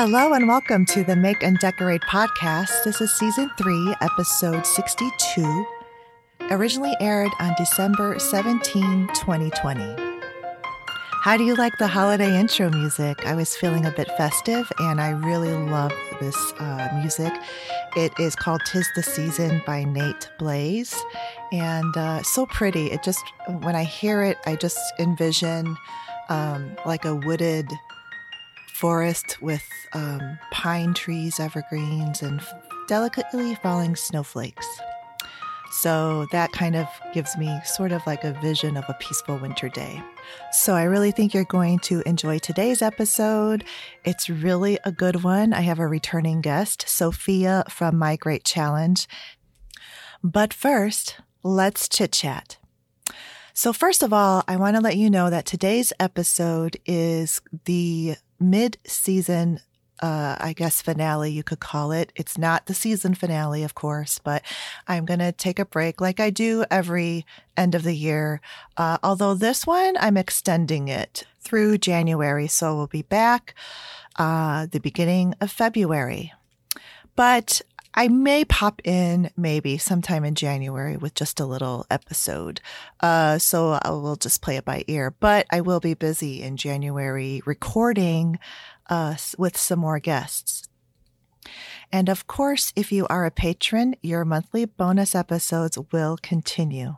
Hello and welcome to the Make and Decorate podcast. This is season three, episode 62, originally aired on December 17, 2020. How do you like the holiday intro music? I was feeling a bit festive and I really love this uh, music. It is called Tis the Season by Nate Blaze and uh, so pretty. It just, when I hear it, I just envision um, like a wooded forest with um, pine trees, evergreens, and delicately falling snowflakes. So that kind of gives me sort of like a vision of a peaceful winter day. So I really think you're going to enjoy today's episode. It's really a good one. I have a returning guest, Sophia from My Great Challenge. But first, let's chit chat. So, first of all, I want to let you know that today's episode is the mid season uh, I guess finale, you could call it. It's not the season finale, of course, but I'm going to take a break like I do every end of the year. Uh, although this one, I'm extending it through January. So we'll be back uh, the beginning of February. But I may pop in maybe sometime in January with just a little episode. Uh, so I will just play it by ear. But I will be busy in January recording us with some more guests. And of course, if you are a patron, your monthly bonus episodes will continue.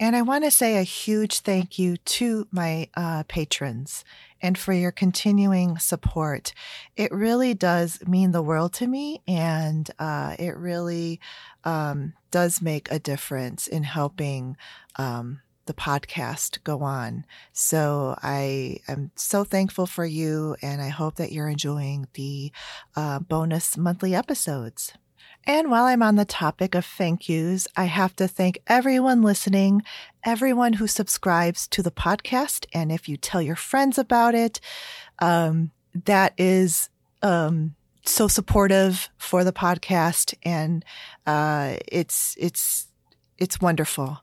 And I want to say a huge thank you to my uh, patrons and for your continuing support. It really does mean the world to me, and uh, it really um, does make a difference in helping um, the podcast go on. So I am so thankful for you, and I hope that you're enjoying the uh, bonus monthly episodes. And while I'm on the topic of thank yous, I have to thank everyone listening, everyone who subscribes to the podcast. And if you tell your friends about it, um, that is um, so supportive for the podcast, and uh, it's it's it's wonderful.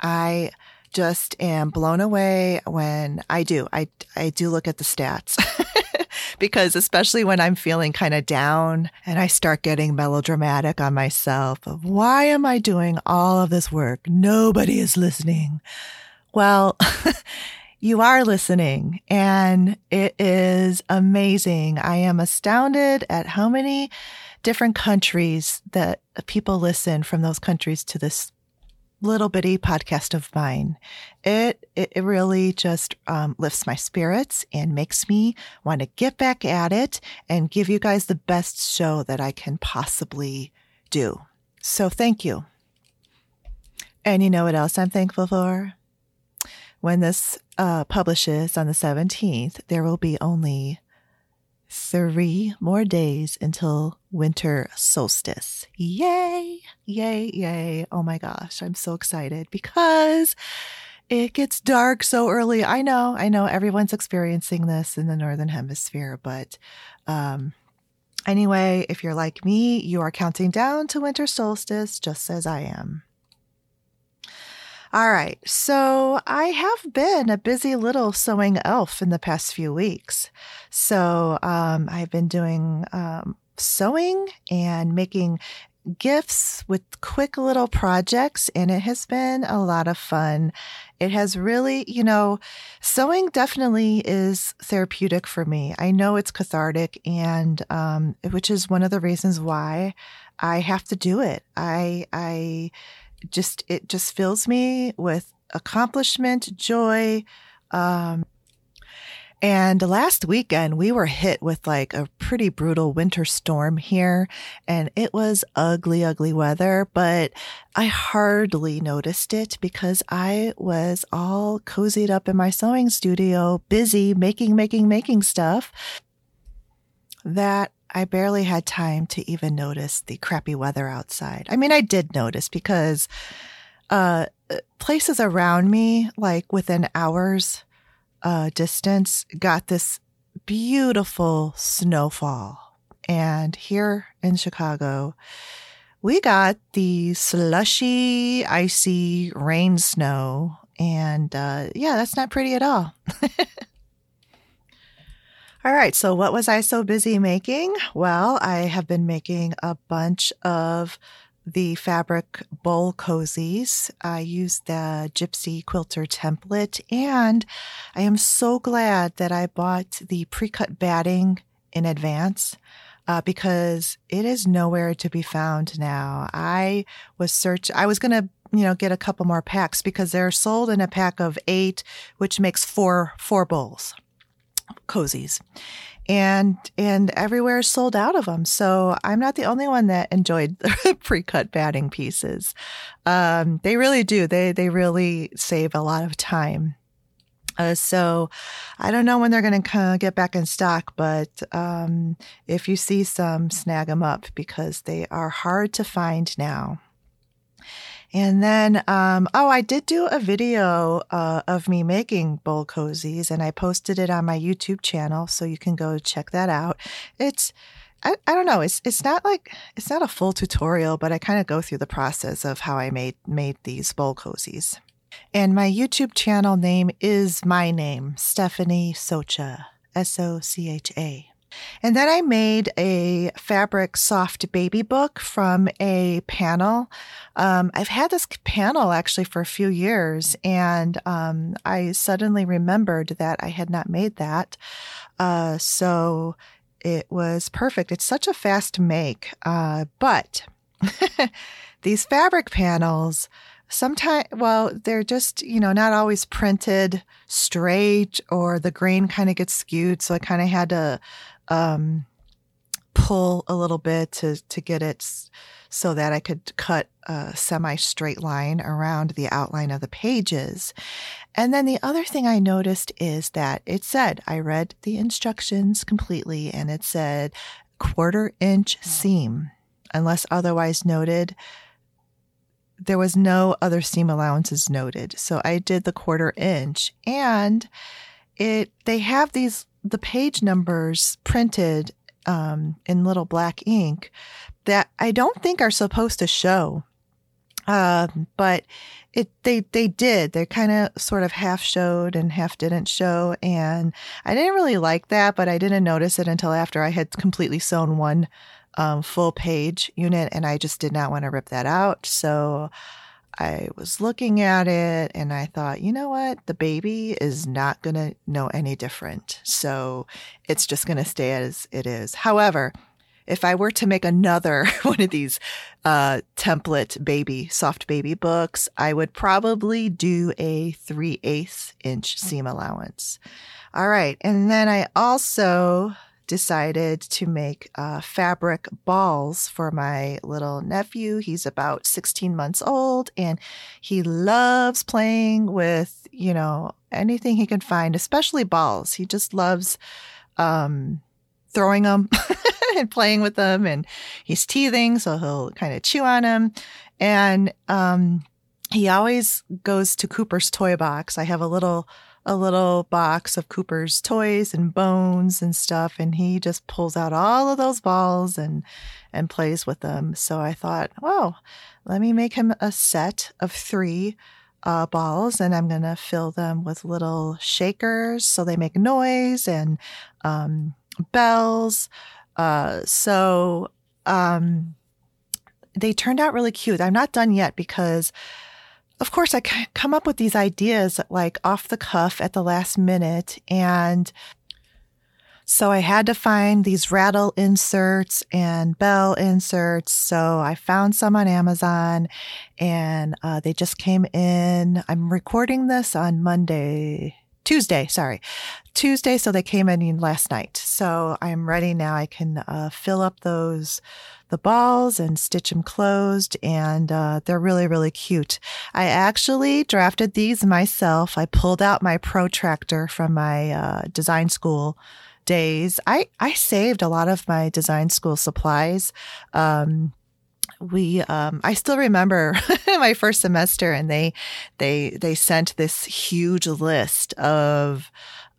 I just am blown away when I do. I, I do look at the stats because especially when I'm feeling kind of down and I start getting melodramatic on myself of why am I doing all of this work? Nobody is listening. Well, you are listening and it is amazing. I am astounded at how many different countries that people listen from those countries to this little bitty podcast of mine. It it, really just um, lifts my spirits and makes me want to get back at it and give you guys the best show that I can possibly do. So thank you. And you know what else I'm thankful for? When this uh, publishes on the 17th, there will be only three more days until winter solstice. Yay! Yay! Yay! Oh my gosh, I'm so excited because it gets dark so early. I know, I know everyone's experiencing this in the Northern Hemisphere, but um, anyway, if you're like me, you are counting down to winter solstice just as I am. All right. So I have been a busy little sewing elf in the past few weeks. So um, I've been doing um, sewing and making gifts with quick little projects, and it has been a lot of fun. It has really, you know, sewing definitely is therapeutic for me. I know it's cathartic, and um, which is one of the reasons why I have to do it. I, I, just it just fills me with accomplishment, joy. Um, and last weekend we were hit with like a pretty brutal winter storm here and it was ugly, ugly weather, but I hardly noticed it because I was all cozied up in my sewing studio, busy making, making, making stuff that I barely had time to even notice the crappy weather outside. I mean, I did notice because uh, places around me, like within hours uh, distance, got this beautiful snowfall. And here in Chicago, we got the slushy, icy rain snow. And uh, yeah, that's not pretty at all. All right. So, what was I so busy making? Well, I have been making a bunch of the fabric bowl cozies. I used the Gypsy Quilter template, and I am so glad that I bought the pre cut batting in advance. Uh, because it is nowhere to be found now. I was search. I was going to you know get a couple more packs because they're sold in a pack of eight which makes four four bowls cozies. And and everywhere sold out of them so i'm not the only one that enjoyed the pre-cut batting pieces. Um, they really do. They they really save a lot of time. Uh, so I don't know when they're going to get back in stock, but um, if you see some, snag them up because they are hard to find now. And then, um, oh, I did do a video uh, of me making bowl cozies, and I posted it on my YouTube channel, so you can go check that out. It's I, I don't know. It's it's not like it's not a full tutorial, but I kind of go through the process of how I made made these bowl cozies. And my YouTube channel name is my name, Stephanie Socha, S O C H A. And then I made a fabric soft baby book from a panel. Um, I've had this panel actually for a few years, and um, I suddenly remembered that I had not made that. Uh, so it was perfect. It's such a fast make, uh, but these fabric panels sometimes well they're just you know not always printed straight or the grain kind of gets skewed so i kind of had to um, pull a little bit to to get it so that I could cut a semi straight line around the outline of the pages. And then the other thing I noticed is that it said I read the instructions completely and it said quarter inch seam unless otherwise noted there was no other seam allowances noted. So I did the quarter inch and it they have these the page numbers printed um, in little black ink that I don't think are supposed to show. Um, but it they they did. They kind of sort of half showed and half didn't show, and I didn't really like that. But I didn't notice it until after I had completely sewn one um, full page unit, and I just did not want to rip that out. So I was looking at it and I thought, you know what? The baby is not going to know any different. So it's just going to stay as it is. However, if I were to make another one of these uh, template baby, soft baby books, I would probably do a 3 eighths inch seam allowance. All right. And then I also decided to make uh, fabric balls for my little nephew. He's about 16 months old and he loves playing with, you know, anything he can find, especially balls. He just loves um, throwing them and playing with them. And he's teething, so he'll kind of chew on them. And um, he always goes to Cooper's toy box. I have a little a little box of Cooper's toys and bones and stuff, and he just pulls out all of those balls and and plays with them. So I thought, well, let me make him a set of three uh, balls, and I'm gonna fill them with little shakers so they make noise and um, bells. Uh, so um, they turned out really cute. I'm not done yet because of course, I come up with these ideas like off the cuff at the last minute. And so I had to find these rattle inserts and bell inserts. So I found some on Amazon and uh, they just came in. I'm recording this on Monday, Tuesday, sorry, Tuesday. So they came in last night. So I'm ready now. I can uh, fill up those the balls and stitch them closed. And uh, they're really, really cute. I actually drafted these myself. I pulled out my protractor from my uh, design school days. I, I saved a lot of my design school supplies. Um, we um, I still remember my first semester and they they they sent this huge list of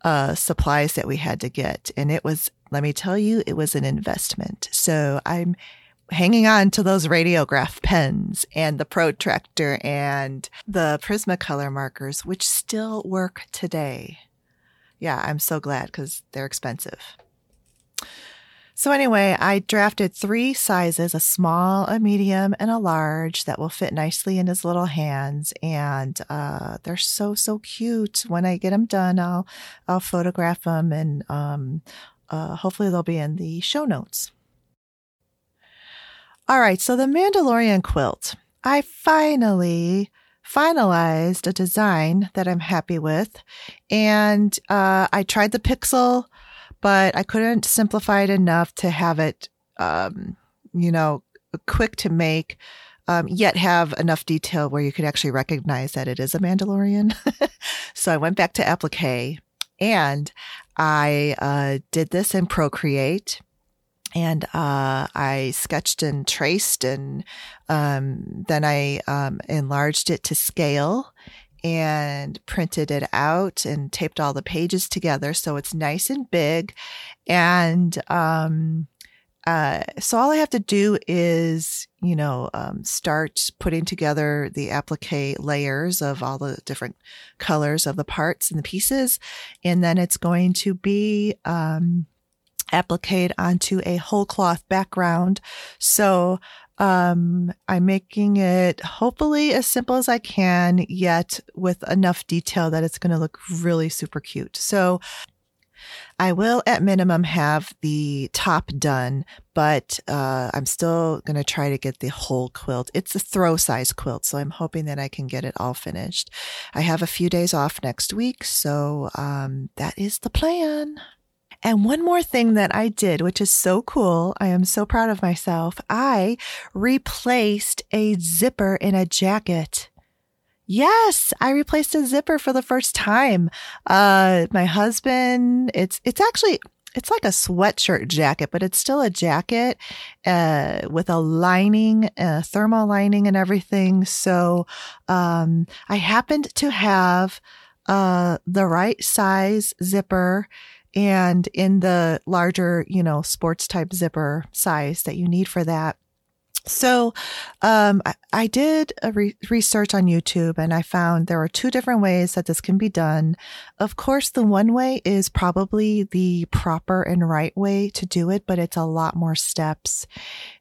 uh, supplies that we had to get and it was let me tell you it was an investment so I'm hanging on to those Rapidograph pens and the protractor and the Prismacolor markers, which still work today. yeah, I'm so glad because they're expensive. So, anyway, I drafted three sizes a small, a medium, and a large that will fit nicely in his little hands. And uh, they're so, so cute. When I get them done, I'll, I'll photograph them and um, uh, hopefully they'll be in the show notes. All right, so the Mandalorian quilt. I finally finalized a design that I'm happy with. And uh, I tried the pixel but I couldn't simplify it enough to have it, um, you know, quick to make, um, yet have enough detail where you could actually recognize that it is a Mandalorian. so I went back to applique and I uh, did this in Procreate. And uh, I sketched and traced, and um, then I um, enlarged it to scale and printed it out and taped all the pages together so it's nice and big. And um, uh, so all I have to do is, you know, um, start putting together the applique layers of all the different colors of the parts and the pieces, and then it's going to be appliqued onto a whole cloth background. So um, I'm making it hopefully as simple as I can, yet with enough detail that it's going to look really super cute. So I will at minimum have the top done, but uh, I'm still going to try to get the whole quilt. It's a throw size quilt, so I'm hoping that I can get it all finished. I have a few days off next week, so um, that is the plan. And one more thing that I did, which is so cool. I am so proud of myself. I replaced a zipper in a jacket. Yes, I replaced a zipper for the first time. Uh, my husband, it's, it's actually, it's like a sweatshirt jacket, but it's still a jacket, uh, with a lining, a thermal lining and everything. So, um, I happened to have, uh, the right size zipper and in the larger, you know, sports type zipper size that you need for that. So, um, I, I, did a re- research on YouTube and I found there are two different ways that this can be done. Of course, the one way is probably the proper and right way to do it, but it's a lot more steps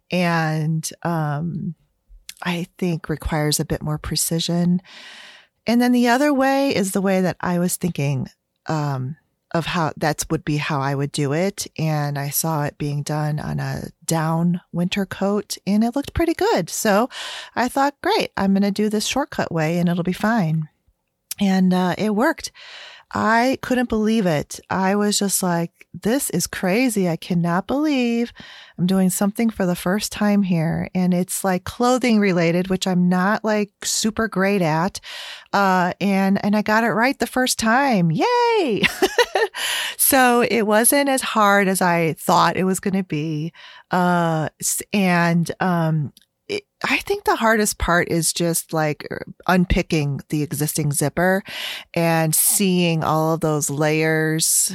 and, um, I think requires a bit more precision. And then the other way is the way that I was thinking, um, of how that would be how I would do it. And I saw it being done on a down winter coat and it looked pretty good. So I thought, great, I'm going to do this shortcut way and it'll be fine. And uh, it worked. I couldn't believe it. I was just like, this is crazy. I cannot believe I'm doing something for the first time here. And it's like clothing related, which I'm not like super great at. Uh, and, and I got it right the first time. Yay. so it wasn't as hard as I thought it was going to be. Uh, and, um, I think the hardest part is just like unpicking the existing zipper and seeing all of those layers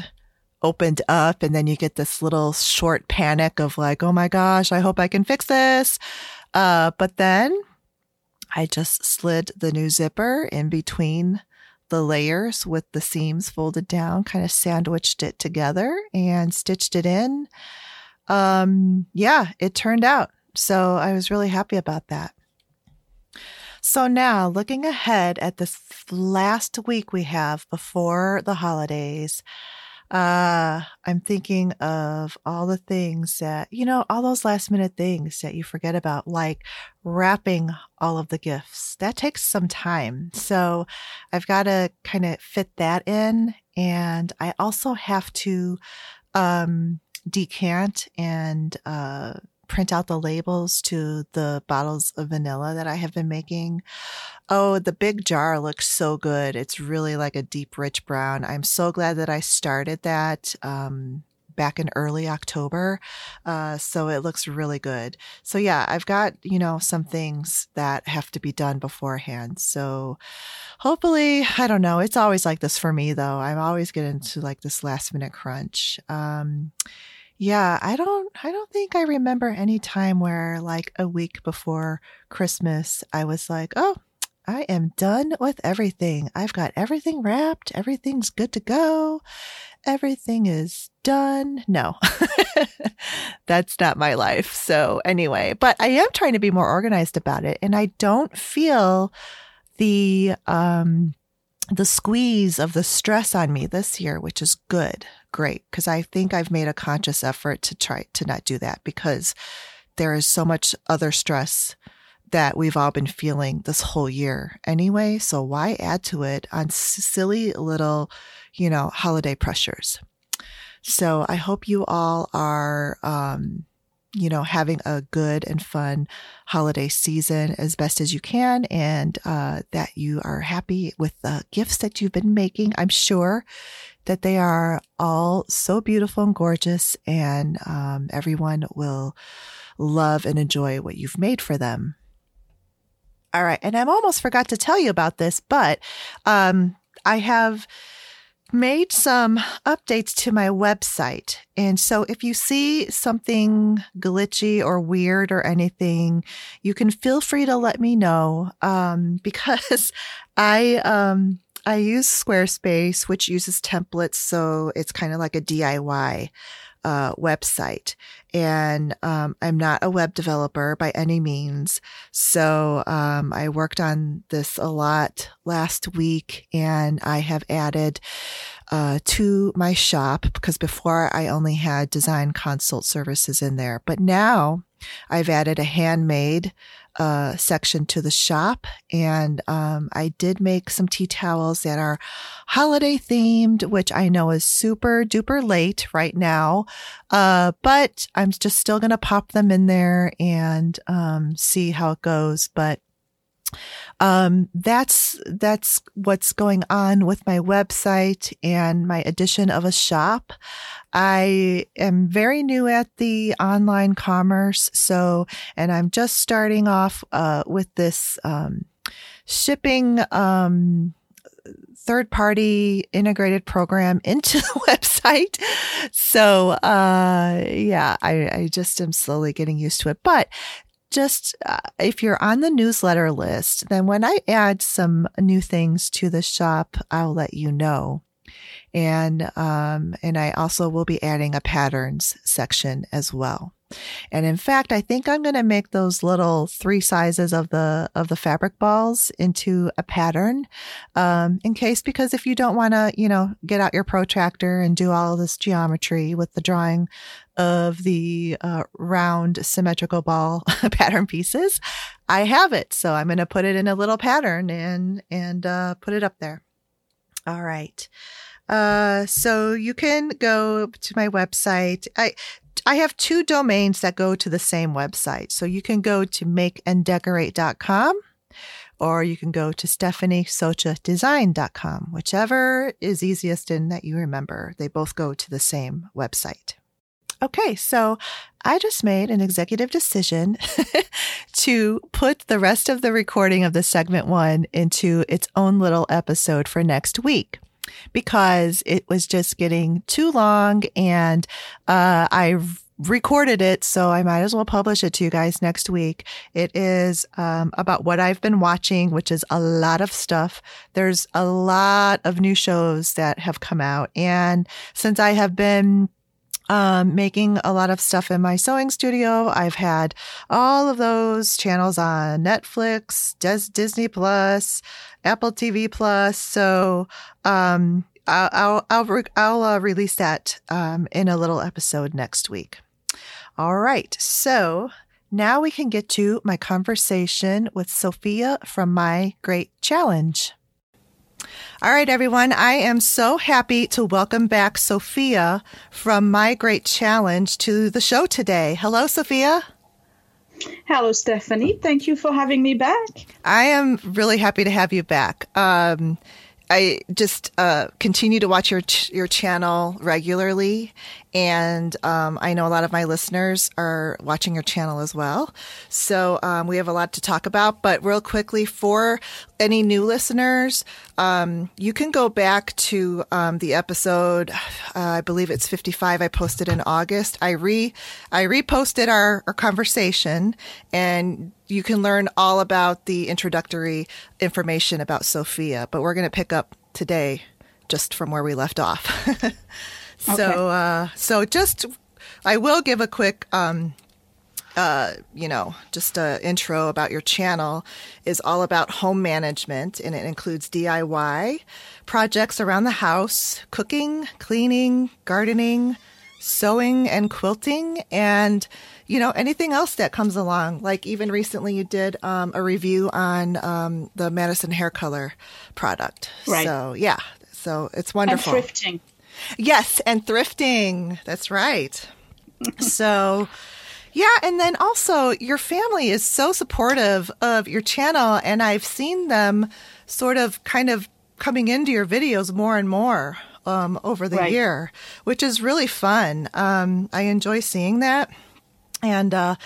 opened up. And then you get this little short panic of like, oh my gosh, I hope I can fix this. Uh, but then I just slid the new zipper in between the layers with the seams folded down, kind of sandwiched it together and stitched it in. Um, yeah, it turned out so I was really happy about that. So now looking ahead at this last week we have before the holidays, uh, I'm thinking of all the things that, you know, all those last minute things that you forget about, like wrapping all of the gifts. That takes some time. So I've got to kind of fit that in. And I also have to, um, decant and, uh, print out the labels to the bottles of vanilla that I have been making. Oh, the big jar looks so good. It's really like a deep, rich brown. I'm so glad that I started that. Um, back in early October. Uh, so it looks really good. So yeah, I've got, you know, some things that have to be done beforehand. So hopefully, I don't know. It's always like this for me though. I'm always getting into like this last minute crunch. Um, yeah, I don't I don't think I remember any time where like a week before Christmas I was like, "Oh, I am done with everything. I've got everything wrapped. Everything's good to go. Everything is done. No, that's not my life. So anyway, but I am trying to be more organized about it and I don't feel the, um, the squeeze of the stress on me this year, which is good, great. Cause I think I've made a conscious effort to try to not do that because there is so much other stress that we've all been feeling this whole year anyway. So why add to it on silly little, you know, holiday pressures? So I hope you all are, um, you know, having a good and fun holiday season as best as you can, and uh, that you are happy with the gifts that you've been making. I'm sure that they are all so beautiful and gorgeous, and um, everyone will love and enjoy what you've made for them. All right. And I've almost forgot to tell you about this, but um, I have made some updates to my website. And so if you see something glitchy or weird or anything, you can feel free to let me know um, because I. Um, I use Squarespace, which uses templates, so it's kind of like a DIY uh, website. And um, I'm not a web developer by any means. So um, I worked on this a lot last week and I have added uh, to my shop because before I only had design consult services in there. But now I've added a handmade uh, section to the shop. And um, I did make some tea towels that are holiday themed, which I know is super duper late right now. Uh, but I'm just still going to pop them in there and um, see how it goes. But um, that's that's what's going on with my website and my addition of a shop. I am very new at the online commerce, so and I'm just starting off uh, with this um, shipping. Um, third party integrated program into the website. So, uh, yeah, I, I just am slowly getting used to it. But just uh, if you're on the newsletter list, then when I add some new things to the shop, I'll let you know. And um, and I also will be adding a patterns section as well. And in fact, I think I'm going to make those little three sizes of the of the fabric balls into a pattern, um, in case because if you don't want to, you know, get out your protractor and do all this geometry with the drawing of the uh, round symmetrical ball pattern pieces, I have it. So I'm going to put it in a little pattern and and uh, put it up there. All right. Uh, so you can go to my website. I I have two domains that go to the same website. So you can go to makeanddecorate.com or you can go to stephaniesochadesign.com, whichever is easiest and that you remember. They both go to the same website. Okay, so I just made an executive decision to put the rest of the recording of the segment one into its own little episode for next week because it was just getting too long and uh, I recorded it, so I might as well publish it to you guys next week. It is um, about what I've been watching, which is a lot of stuff. There's a lot of new shows that have come out. And since I have been um, making a lot of stuff in my sewing studio. I've had all of those channels on Netflix, Des- Disney Plus, Apple TV Plus. So, um, I'll, I'll, I'll, re- I'll uh, release that, um, in a little episode next week. All right. So now we can get to my conversation with Sophia from My Great Challenge. All right, everyone. I am so happy to welcome back Sophia from My Great Challenge to the show today. Hello, Sophia. Hello, Stephanie. Thank you for having me back. I am really happy to have you back. Um, I just uh, continue to watch your ch- your channel regularly, and um, I know a lot of my listeners are watching your channel as well. So um, we have a lot to talk about. But real quickly, for any new listeners, um, you can go back to um, the episode. Uh, I believe it's fifty five. I posted in August. I re I reposted our, our conversation and you can learn all about the introductory information about Sophia, but we're going to pick up today just from where we left off. so, uh, so just I will give a quick, um, uh, you know, just an intro about your channel. Is all about home management and it includes DIY projects around the house, cooking, cleaning, gardening, sewing and quilting and you know anything else that comes along. Like even recently you did um, a review on um, the madison hair color product. Right. So yeah. So it's wonderful. and thrifting yes and thrifting that's right so yeah and then also your family is so supportive of your channel and i've seen them sort of kind of coming into your videos more and more um, over the right. year, which is really fun. Um, I enjoy seeing that. And uh,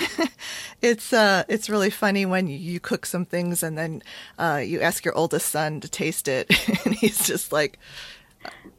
it's uh, it's really funny when you cook some things and then uh, you ask your oldest son to taste it, and he's just like,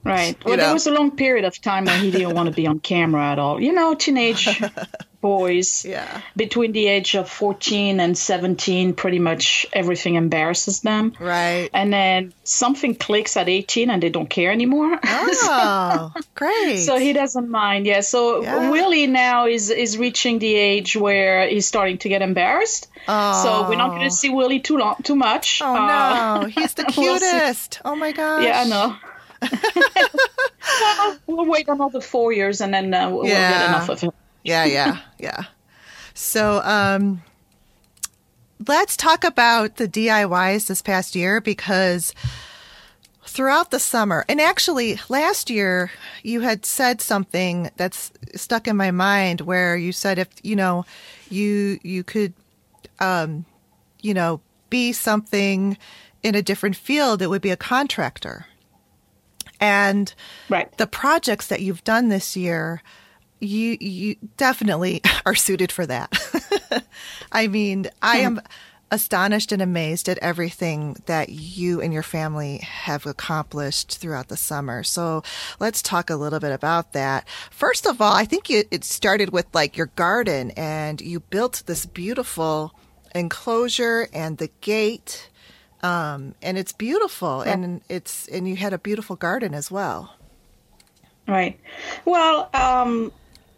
Right. Well, know. there was a long period of time when he didn't want to be on camera at all. You know, teenage boys yeah. between the age of 14 and 17, pretty much everything embarrasses them. Right. And then something clicks at 18 and they don't care anymore. Oh, great. So he doesn't mind. Yeah. So yeah. Willie now is, is reaching the age where he's starting to get embarrassed. Oh. So we're not going to see Willie too long, too much. Oh, uh, no. He's the cutest. we'll oh, my gosh. Yeah, I know. we'll wait another four years and then uh, we'll, yeah. get enough of him. yeah, yeah, yeah. So, um, let's talk about the DIYs this past year because throughout the summer, and actually last year, you had said something that's stuck in my mind where you said if you know you you could, um, you know, be something in a different field, it would be a contractor. And right. the projects that you've done this year, you you definitely are suited for that. I mean, I hmm. am astonished and amazed at everything that you and your family have accomplished throughout the summer. So let's talk a little bit about that. First of all, I think you, it started with like your garden and you built this beautiful enclosure and the gate um, and it's beautiful, yeah. and it's and you had a beautiful garden as well. Right. Well, um,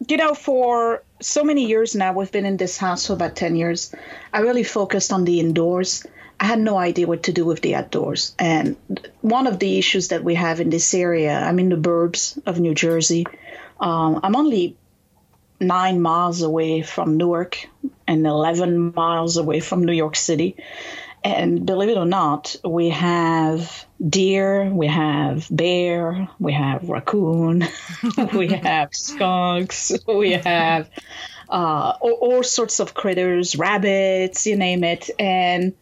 you know, for so many years now, we've been in this house for about ten years. I really focused on the indoors. I had no idea what to do with the outdoors. And one of the issues that we have in this area, I'm in the burbs of New Jersey. Um, I'm only nine miles away from Newark and 11 miles away from New York City. And believe it or not, we have deer, we have bear, we have raccoon, we have skunks, we have uh, all, all, sorts of critters, rabbits, you name it. And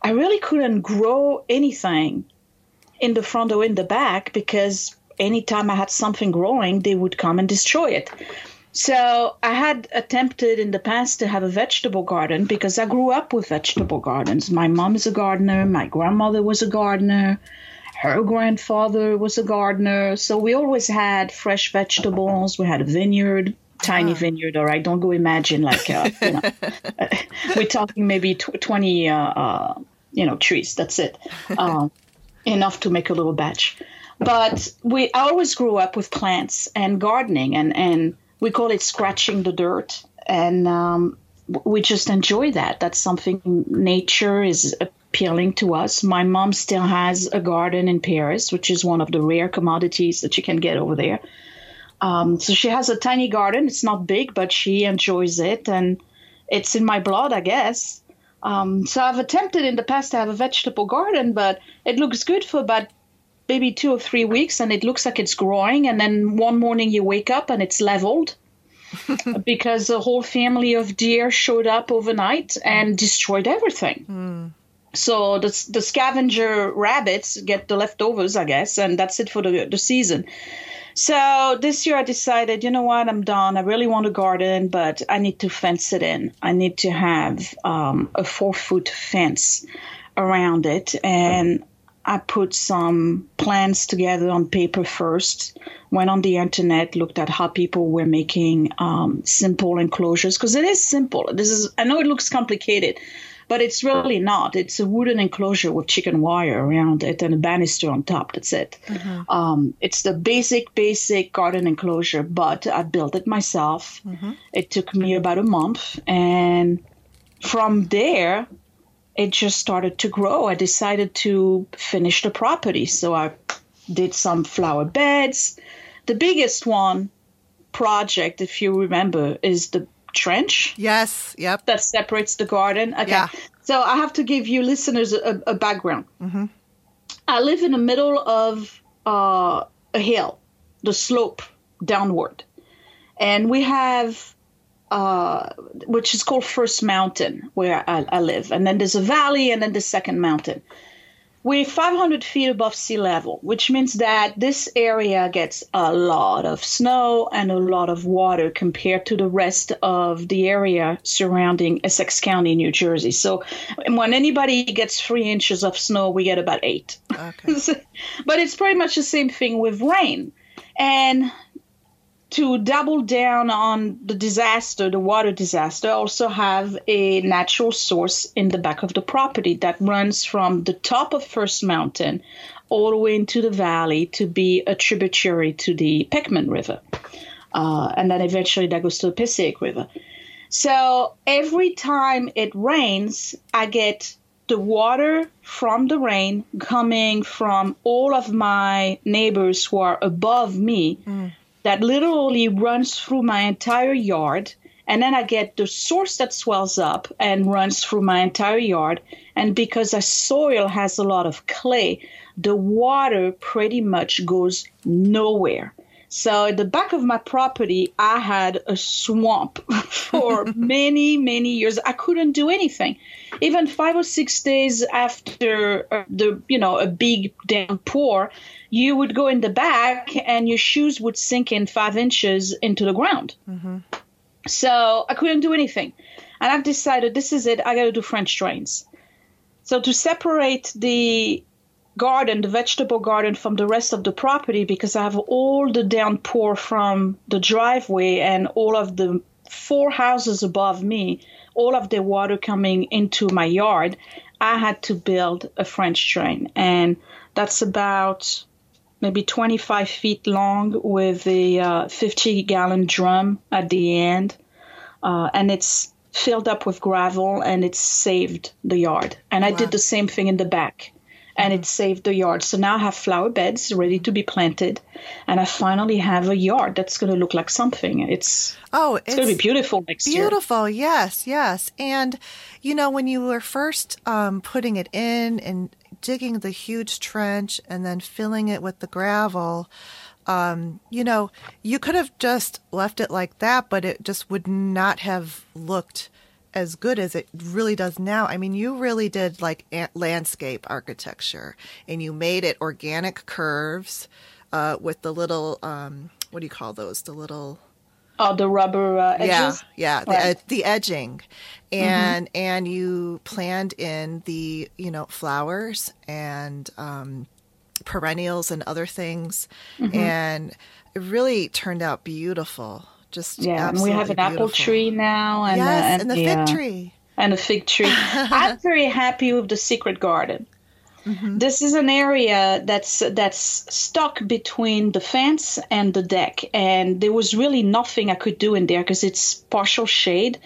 I really couldn't grow anything in the front or in the back because anytime I had something growing, they would come and destroy it. So I had attempted in the past to have a vegetable garden because I grew up with vegetable gardens. My mom is a gardener, my grandmother was a gardener, her grandfather was a gardener. So we always had fresh vegetables. We had a vineyard, tiny ah. vineyard. All right, don't go imagine like uh, you know, we're talking maybe tw- twenty uh, uh, you know trees. That's it, um, enough to make a little batch. But we I always grew up with plants and gardening and and we call it scratching the dirt, and um, we just enjoy that. That's something nature is appealing to us. My mom still has a garden in Paris, which is one of the rare commodities that you can get over there. Um, so she has a tiny garden. It's not big, but she enjoys it, and it's in my blood, I guess. Um, so I've attempted in the past to have a vegetable garden, but it looks good for about maybe two or three weeks and it looks like it's growing and then one morning you wake up and it's leveled because a whole family of deer showed up overnight and destroyed everything mm. so the, the scavenger rabbits get the leftovers i guess and that's it for the, the season so this year I decided, you know what, I'm done. I really want a garden, but I need to fence it in. I need to have um, a four foot fence around it. And I put some plans together on paper first, went on the internet, looked at how people were making um, simple enclosures because it is simple. This is I know it looks complicated, but it's really not. It's a wooden enclosure with chicken wire around it and a banister on top. That's it. Mm-hmm. Um, it's the basic, basic garden enclosure, but I built it myself. Mm-hmm. It took me about a month, and from there it just started to grow. I decided to finish the property. So I did some flower beds. The biggest one project, if you remember, is the trench. Yes, yep. That separates the garden. Okay. Yeah. So I have to give you listeners a, a background. Mm-hmm. I live in the middle of uh, a hill, the slope downward. And we have uh, which is called First Mountain, where I, I, live. And then there's a valley, and then the second mountain. We're 500 feet above sea level, which means that this area gets a lot of snow and a lot of water compared to the rest of the area surrounding Essex County, New Jersey. So when anybody gets three inches of snow, we get about eight. Okay. but it's pretty much the same thing with rain. And to double down on the disaster, the water disaster, also have a natural source in the back of the property that runs from the top of First Mountain all the way into the valley to be a tributary to the Peckman River. Uh, and then eventually that goes to the Passaic River. So every time it rains, I get the water from the rain coming from all of my neighbors who are above me. Mm that literally runs through my entire yard. And then I get the source that swells up and runs through my entire yard. And because the soil has a lot of clay, the water pretty much goes nowhere. So at the back of my property, I had a swamp for many, many years. I couldn't do anything. Even five or six days after uh, the, you know, a big downpour, you would go in the back and your shoes would sink in five inches into the ground. Mm-hmm. So I couldn't do anything. And I've decided this is it. I got to do French drains. So to separate the garden, the vegetable garden, from the rest of the property, because I have all the downpour from the driveway and all of the four houses above me, all of the water coming into my yard, I had to build a French drain. And that's about maybe 25 feet long with a uh, 50 gallon drum at the end. Uh, and it's filled up with gravel and it's saved the yard. And I did the same thing in the back and it saved the yard. So now I have flower beds ready to be planted, and I finally have a yard that's going to look like something. It's oh, it's, it's going to be beautiful next beautiful, year. Beautiful, yes, yes. And you know, when you were first um, putting it in and digging the huge trench and then filling it with the gravel. Um, you know, you could have just left it like that, but it just would not have looked as good as it really does now. I mean, you really did like landscape architecture and you made it organic curves uh, with the little, um, what do you call those? The little. Oh, the rubber uh, edges. Yeah, yeah, right. the, the, edging, and mm-hmm. and you planned in the you know flowers and um, perennials and other things, mm-hmm. and it really turned out beautiful. Just yeah, and we have an beautiful. apple tree now, and yes, and, and the fig uh, tree, and a fig tree. I'm very happy with the secret garden. Mm-hmm. This is an area that's that's stuck between the fence and the deck, and there was really nothing I could do in there because it's partial shade.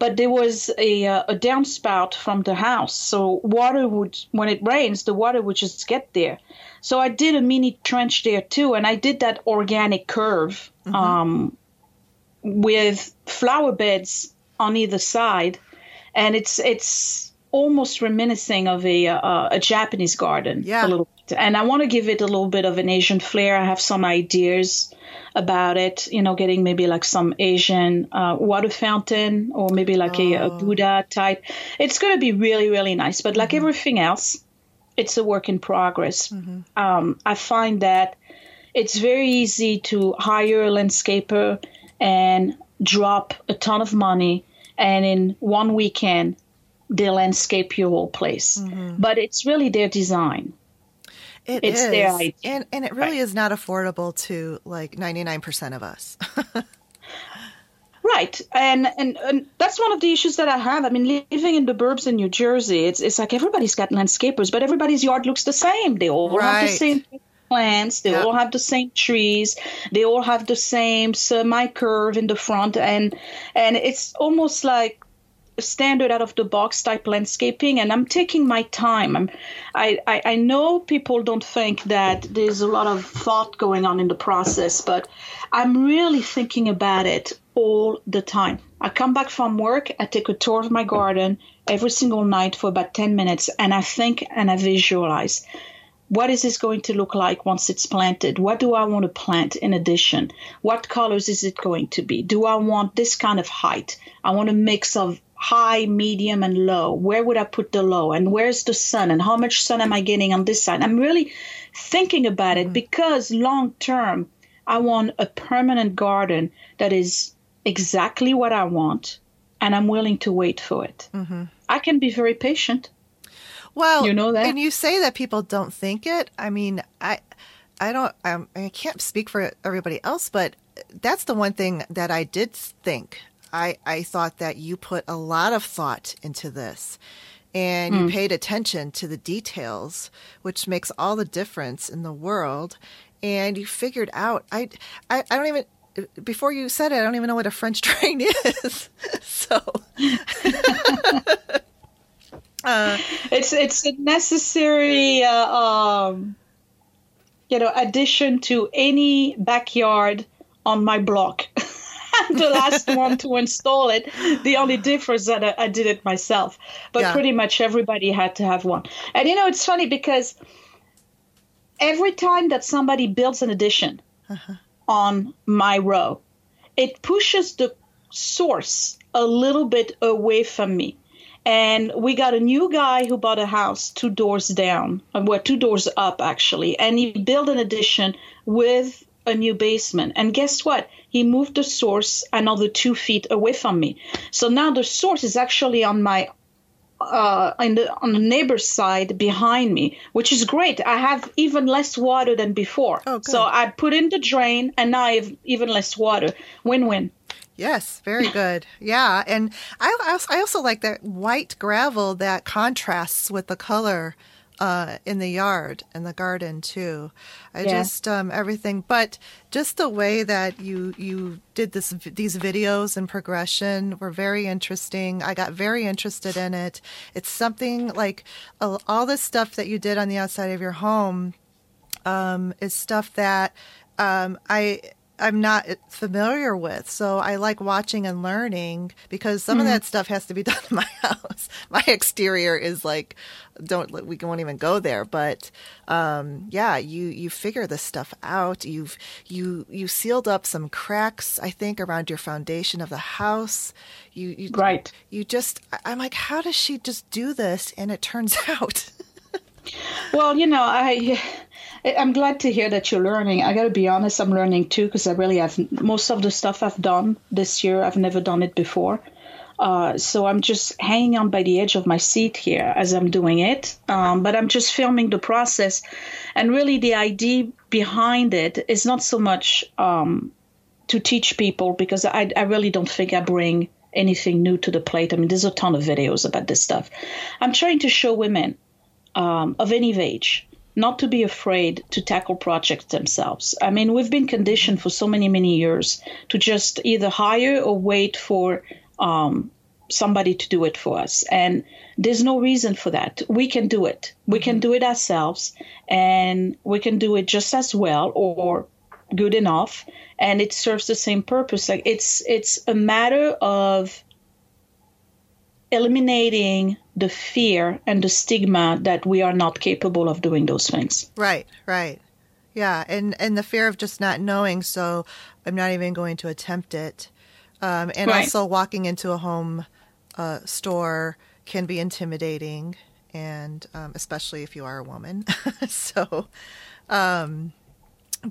But there was a, uh, a downspout from the house, so water would when it rains, the water would just get there. So I did a mini trench there too, and I did that organic curve. Mm-hmm. Um, with flower beds on either side, and it's it's almost reminiscing of a uh, a Japanese garden. Yeah. A little bit. And I want to give it a little bit of an Asian flair. I have some ideas about it. You know, getting maybe like some Asian uh, water fountain or maybe like oh. a, a, oh. Buddha type. It's going to be really really nice. But like mm-hmm. everything else, it's a work in progress. Mm-hmm. Um, I find that it's very easy to hire a landscaper and drop a ton of money and in one weekend they landscape your whole place. Mm-hmm. But it's really their design. It it's is. their idea. And, and it really right. is not affordable to like 99% of us. Right, and, and and that's one of the issues that I have. I mean, living in the burbs in New Jersey, it's it's like everybody's got landscapers, but everybody's yard looks the same. They all right. have the same plants. They yep. all have the same trees. They all have the same semi curve in the front, and and it's almost like standard out of the box type landscaping and i'm taking my time I'm, I, I, I know people don't think that there's a lot of thought going on in the process but i'm really thinking about it all the time i come back from work i take a tour of my garden every single night for about 10 minutes and i think and i visualize what is this going to look like once it's planted? What do I want to plant in addition? What colors is it going to be? Do I want this kind of height? I want a mix of high, medium, and low. Where would I put the low? And where's the sun? And how much sun am I getting on this side? I'm really thinking about it mm-hmm. because long term, I want a permanent garden that is exactly what I want, and I'm willing to wait for it. Mm-hmm. I can be very patient. Well, you know that, and you say that people don't think it. I mean, I, I don't. Um, I can't speak for everybody else, but that's the one thing that I did think. I I thought that you put a lot of thought into this, and you hmm. paid attention to the details, which makes all the difference in the world. And you figured out. I I, I don't even before you said it, I don't even know what a French drain is. so uh, it's it's a necessary, uh, um, you know, addition to any backyard on my block. I'm the last one to install it. The only difference that I, I did it myself, but yeah. pretty much everybody had to have one. And you know, it's funny because every time that somebody builds an addition uh-huh. on my row, it pushes the source a little bit away from me. And we got a new guy who bought a house two doors down, uh, well, two doors up actually, and he built an addition with a new basement. And guess what? He moved the source another two feet away from me. So now the source is actually on my uh, on the on the neighbor's side behind me, which is great. I have even less water than before. Oh, so I put in the drain, and now I have even less water. Win-win. Yes, very good. yeah, and I I also like that white gravel that contrasts with the color uh, in the yard and the garden too. I yeah. just um, everything, but just the way that you you did this these videos and progression were very interesting. I got very interested in it. It's something like uh, all this stuff that you did on the outside of your home um, is stuff that um, I I'm not familiar with. So I like watching and learning because some mm-hmm. of that stuff has to be done in my house. My exterior is like, don't we won't even go there. But um, yeah, you you figure this stuff out. You've you you sealed up some cracks, I think, around your foundation of the house. You, you right. You just I'm like, how does she just do this? And it turns out. Well, you know, I I'm glad to hear that you're learning. I got to be honest, I'm learning too because I really have most of the stuff I've done this year. I've never done it before. Uh, so I'm just hanging on by the edge of my seat here as I'm doing it. Um, but I'm just filming the process. And really, the idea behind it is not so much um, to teach people because I, I really don't think I bring anything new to the plate. I mean, there's a ton of videos about this stuff. I'm trying to show women um, of any age not to be afraid to tackle projects themselves. I mean, we've been conditioned for so many, many years to just either hire or wait for um, somebody to do it for us. And there's no reason for that. We can do it. We can do it ourselves, and we can do it just as well or good enough. And it serves the same purpose. Like it's it's a matter of eliminating the fear and the stigma that we are not capable of doing those things. Right, right. Yeah, and and the fear of just not knowing, so I'm not even going to attempt it. Um, and right. also walking into a home uh, store can be intimidating, and um, especially if you are a woman. so, um,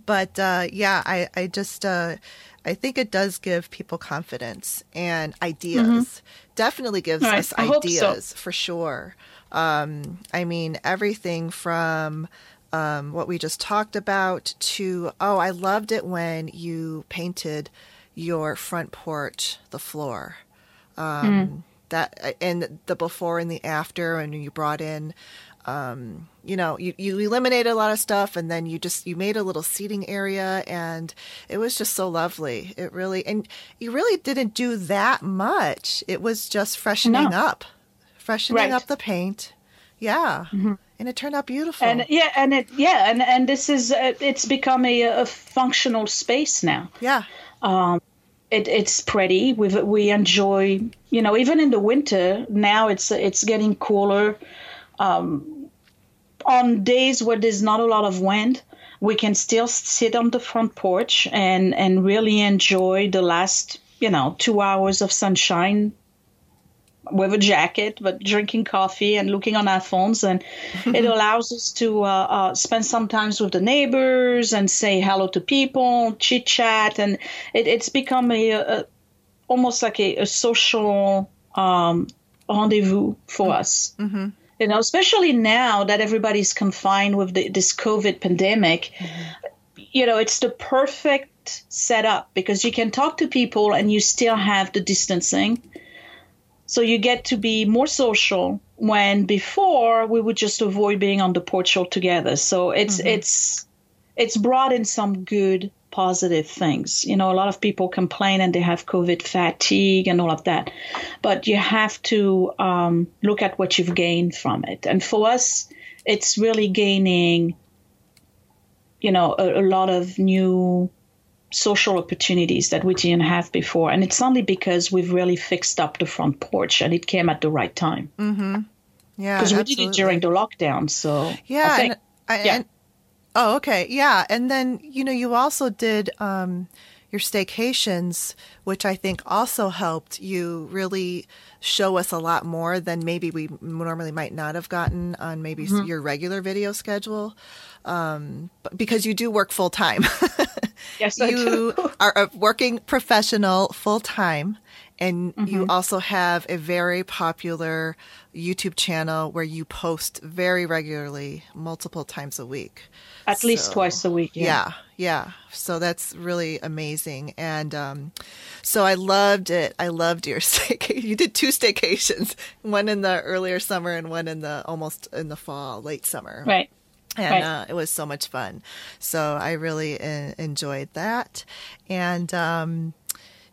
but uh, yeah, I I just uh, I think it does give people confidence and ideas. Mm-hmm. Definitely gives right. us I ideas so. for sure. Um, I mean, everything from um, what we just talked about to, oh, I loved it when you painted your front porch, the floor. Um, mm. That and the before and the after, and you brought in um, you know, you, you eliminated a lot of stuff and then you just, you made a little seating area and it was just so lovely. It really, and you really didn't do that much. It was just freshening no. up, freshening right. up the paint. Yeah. Mm-hmm. And it turned out beautiful. And yeah, and it, yeah. And, and this is, uh, it's become a, a functional space now. Yeah. Um, it, it's pretty. We we enjoy, you know, even in the winter. Now it's it's getting cooler. Um, on days where there's not a lot of wind, we can still sit on the front porch and and really enjoy the last you know two hours of sunshine with a jacket, but drinking coffee and looking on our phones, and it allows us to uh, uh, spend some time with the neighbors and say hello to people, chit chat, and it, it's become a, a, almost like a, a social um, rendezvous for mm-hmm. us. Mm-hmm you know, especially now that everybody's confined with the, this COVID pandemic, mm-hmm. you know, it's the perfect setup because you can talk to people and you still have the distancing. So you get to be more social when before we would just avoid being on the porch altogether. So it's mm-hmm. it's it's brought in some good positive things. You know, a lot of people complain and they have COVID fatigue and all of that, but you have to um, look at what you've gained from it. And for us, it's really gaining, you know, a, a lot of new social opportunities that we didn't have before. And it's only because we've really fixed up the front porch and it came at the right time. Mm-hmm. Yeah. Because we did it during the lockdown. So, yeah. I think, and, I, yeah. And, Oh, okay. Yeah. And then, you know, you also did um, your staycations, which I think also helped you really show us a lot more than maybe we normally might not have gotten on maybe mm-hmm. your regular video schedule. Um, because you do work full time. yes, you are a working professional full time. And mm-hmm. you also have a very popular YouTube channel where you post very regularly, multiple times a week. At so, least twice a week. Yeah. yeah. yeah, So that's really amazing. And um, so I loved it. I loved your staycation. You did two staycations, one in the earlier summer and one in the almost in the fall, late summer. Right and right. uh, it was so much fun. So I really uh, enjoyed that, and um,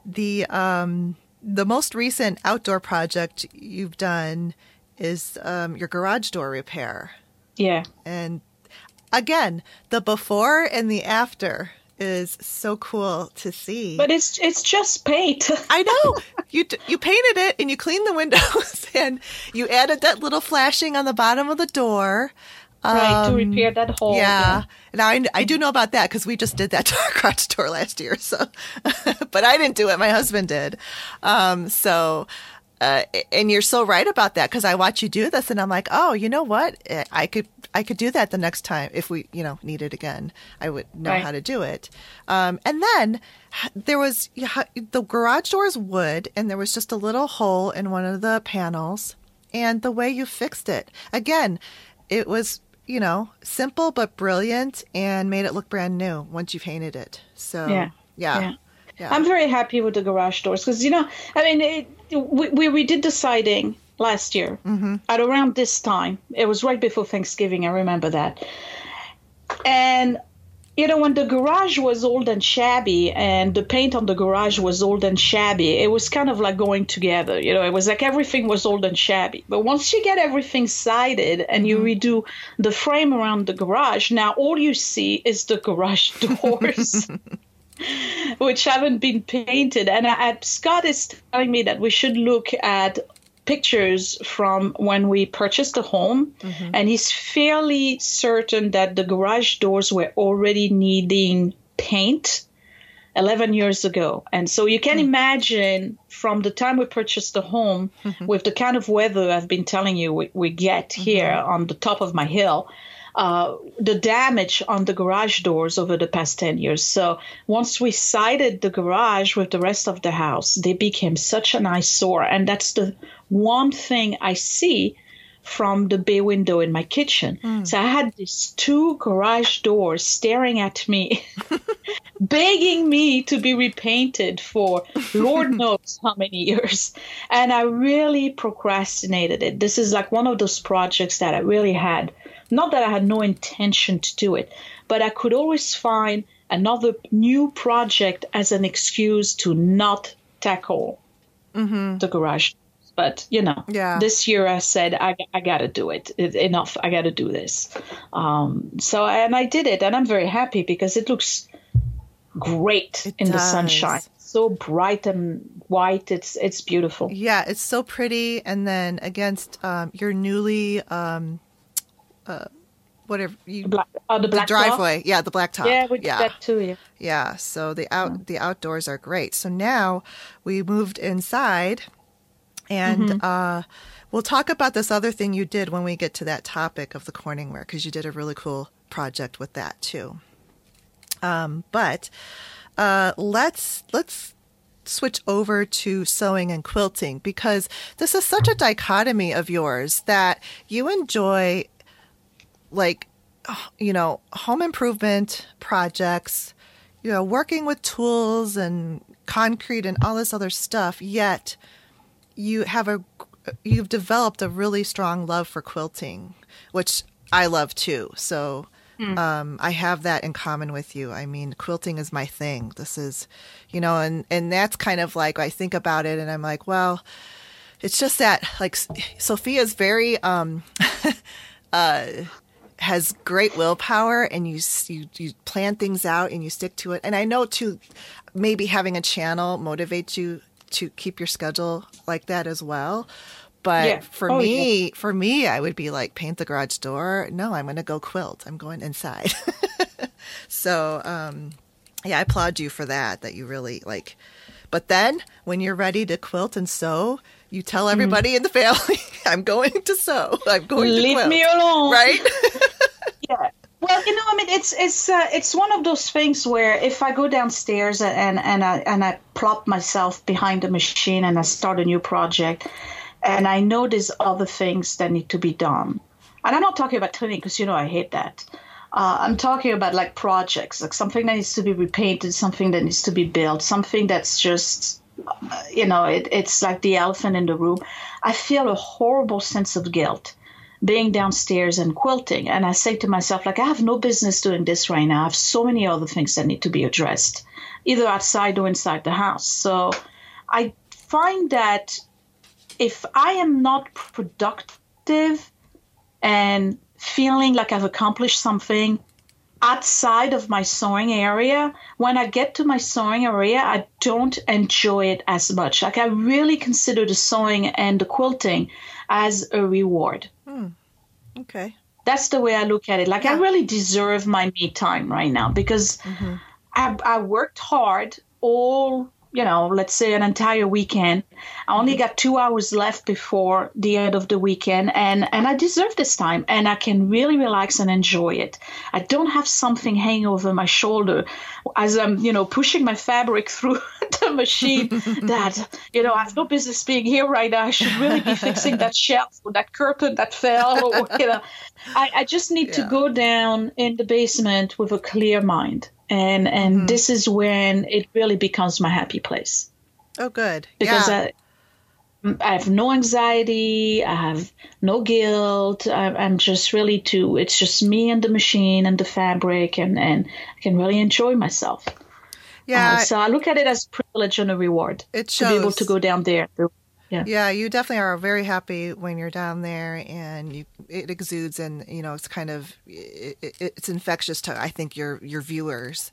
the um, the most recent outdoor project you've done is um, your garage door repair. Yeah. And again, the before and the after is so cool to see. But it's it's just paint. I know. You you painted it and you cleaned the windows and you added that little flashing on the bottom of the door. Right, um, to repair that hole. Yeah. And I, I do know about that because we just did that to our garage door last year. So, but I didn't do it. My husband did. Um, so, uh, and you're so right about that because I watch you do this and I'm like, oh, you know what? I could, I could do that the next time if we, you know, need it again. I would know right. how to do it. Um, and then there was the garage door is wood and there was just a little hole in one of the panels and the way you fixed it again, it was you know, simple but brilliant and made it look brand new once you've painted it. So, yeah. Yeah. yeah. yeah. I'm very happy with the garage doors because, you know, I mean, it, we, we, we did the siding last year mm-hmm. at around this time. It was right before Thanksgiving. I remember that. And you know, when the garage was old and shabby and the paint on the garage was old and shabby, it was kind of like going together. You know, it was like everything was old and shabby. But once you get everything sided and you mm-hmm. redo the frame around the garage, now all you see is the garage doors. which haven't been painted. And I, Scott is telling me that we should look at pictures from when we purchased the home, mm-hmm. and he's fairly certain that the garage doors were already needing paint 11 years ago. And so you can mm-hmm. imagine from the time we purchased the home, mm-hmm. with the kind of weather I've been telling you we, we get mm-hmm. here on the top of my hill, uh, the damage on the garage doors over the past 10 years. So once we sided the garage with the rest of the house, they became such an eyesore. And that's the one thing I see from the bay window in my kitchen. Mm. So I had these two garage doors staring at me, begging me to be repainted for Lord knows how many years. And I really procrastinated it. This is like one of those projects that I really had, not that I had no intention to do it, but I could always find another new project as an excuse to not tackle mm-hmm. the garage but you know yeah. this year i said i, I gotta do it. it enough i gotta do this um, so and i did it and i'm very happy because it looks great it in does. the sunshine so bright and white it's it's beautiful yeah it's so pretty and then against um, your newly um, uh, whatever you the, black, uh, the, the driveway. Top? Yeah, the black top. Yeah, we yeah. that too. Yeah. Yeah. So the out yeah. the outdoors are great. So now we moved inside, and mm-hmm. uh, we'll talk about this other thing you did when we get to that topic of the Corningware because you did a really cool project with that too. Um, but uh, let's let's switch over to sewing and quilting because this is such a dichotomy of yours that you enjoy like you know home improvement projects you know working with tools and concrete and all this other stuff yet you have a you've developed a really strong love for quilting which i love too so mm. um, i have that in common with you i mean quilting is my thing this is you know and and that's kind of like i think about it and i'm like well it's just that like sophia's very um uh has great willpower and you, you you plan things out and you stick to it. And I know too, maybe having a channel motivates you to keep your schedule like that as well. But yeah. for oh, me, yeah. for me, I would be like paint the garage door. No, I'm going to go quilt. I'm going inside. so, um, yeah, I applaud you for that. That you really like. But then when you're ready to quilt and sew, you tell mm-hmm. everybody mm. in the family, I'm going to sew. I'm going Leave to quilt. Leave me alone. Right? yeah. Well, you know, I mean, it's it's uh, it's one of those things where if I go downstairs and and I and I plop myself behind the machine and I start a new project, and I know there's other things that need to be done, and I'm not talking about cleaning because you know I hate that. Uh, I'm talking about like projects, like something that needs to be repainted, something that needs to be built, something that's just, you know, it, it's like the elephant in the room. I feel a horrible sense of guilt being downstairs and quilting. And I say to myself, like, I have no business doing this right now. I have so many other things that need to be addressed, either outside or inside the house. So I find that if I am not productive and feeling like I've accomplished something outside of my sewing area, when I get to my sewing area, I don't enjoy it as much. Like I really consider the sewing and the quilting as a reward. Okay. That's the way I look at it. Like yeah. I really deserve my me time right now because mm-hmm. I, I worked hard all you know, let's say an entire weekend. I only mm-hmm. got two hours left before the end of the weekend, and and I deserve this time, and I can really relax and enjoy it. I don't have something hanging over my shoulder as I'm, you know, pushing my fabric through the machine. that you know, I have no business being here right now. I should really be fixing that shelf or that curtain that fell, or you know, I, I just need yeah. to go down in the basement with a clear mind and and mm-hmm. this is when it really becomes my happy place. Oh, good. Because yeah. I, I have no anxiety. I have no guilt. I, I'm just really to It's just me and the machine and the fabric, and and I can really enjoy myself. Yeah. Uh, so I look at it as a privilege and a reward. It shows. to be able to go down there yeah. yeah, you definitely are very happy when you're down there, and you it exudes, and you know it's kind of it, it, it's infectious to I think your your viewers.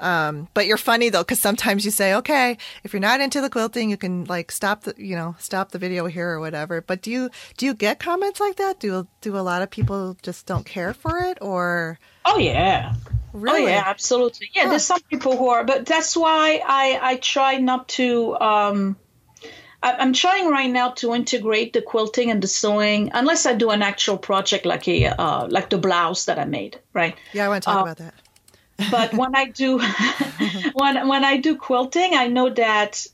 Um, but you're funny though, because sometimes you say, okay, if you're not into the quilting, you can like stop the you know stop the video here or whatever. But do you do you get comments like that? Do do a lot of people just don't care for it, or? Oh yeah. Really? Oh yeah, absolutely. Yeah, huh. there's some people who are, but that's why I I try not to. Um, I'm trying right now to integrate the quilting and the sewing, unless I do an actual project like a uh, like the blouse that I made, right? Yeah, I want to talk uh, about that. but when I do when when I do quilting, I know that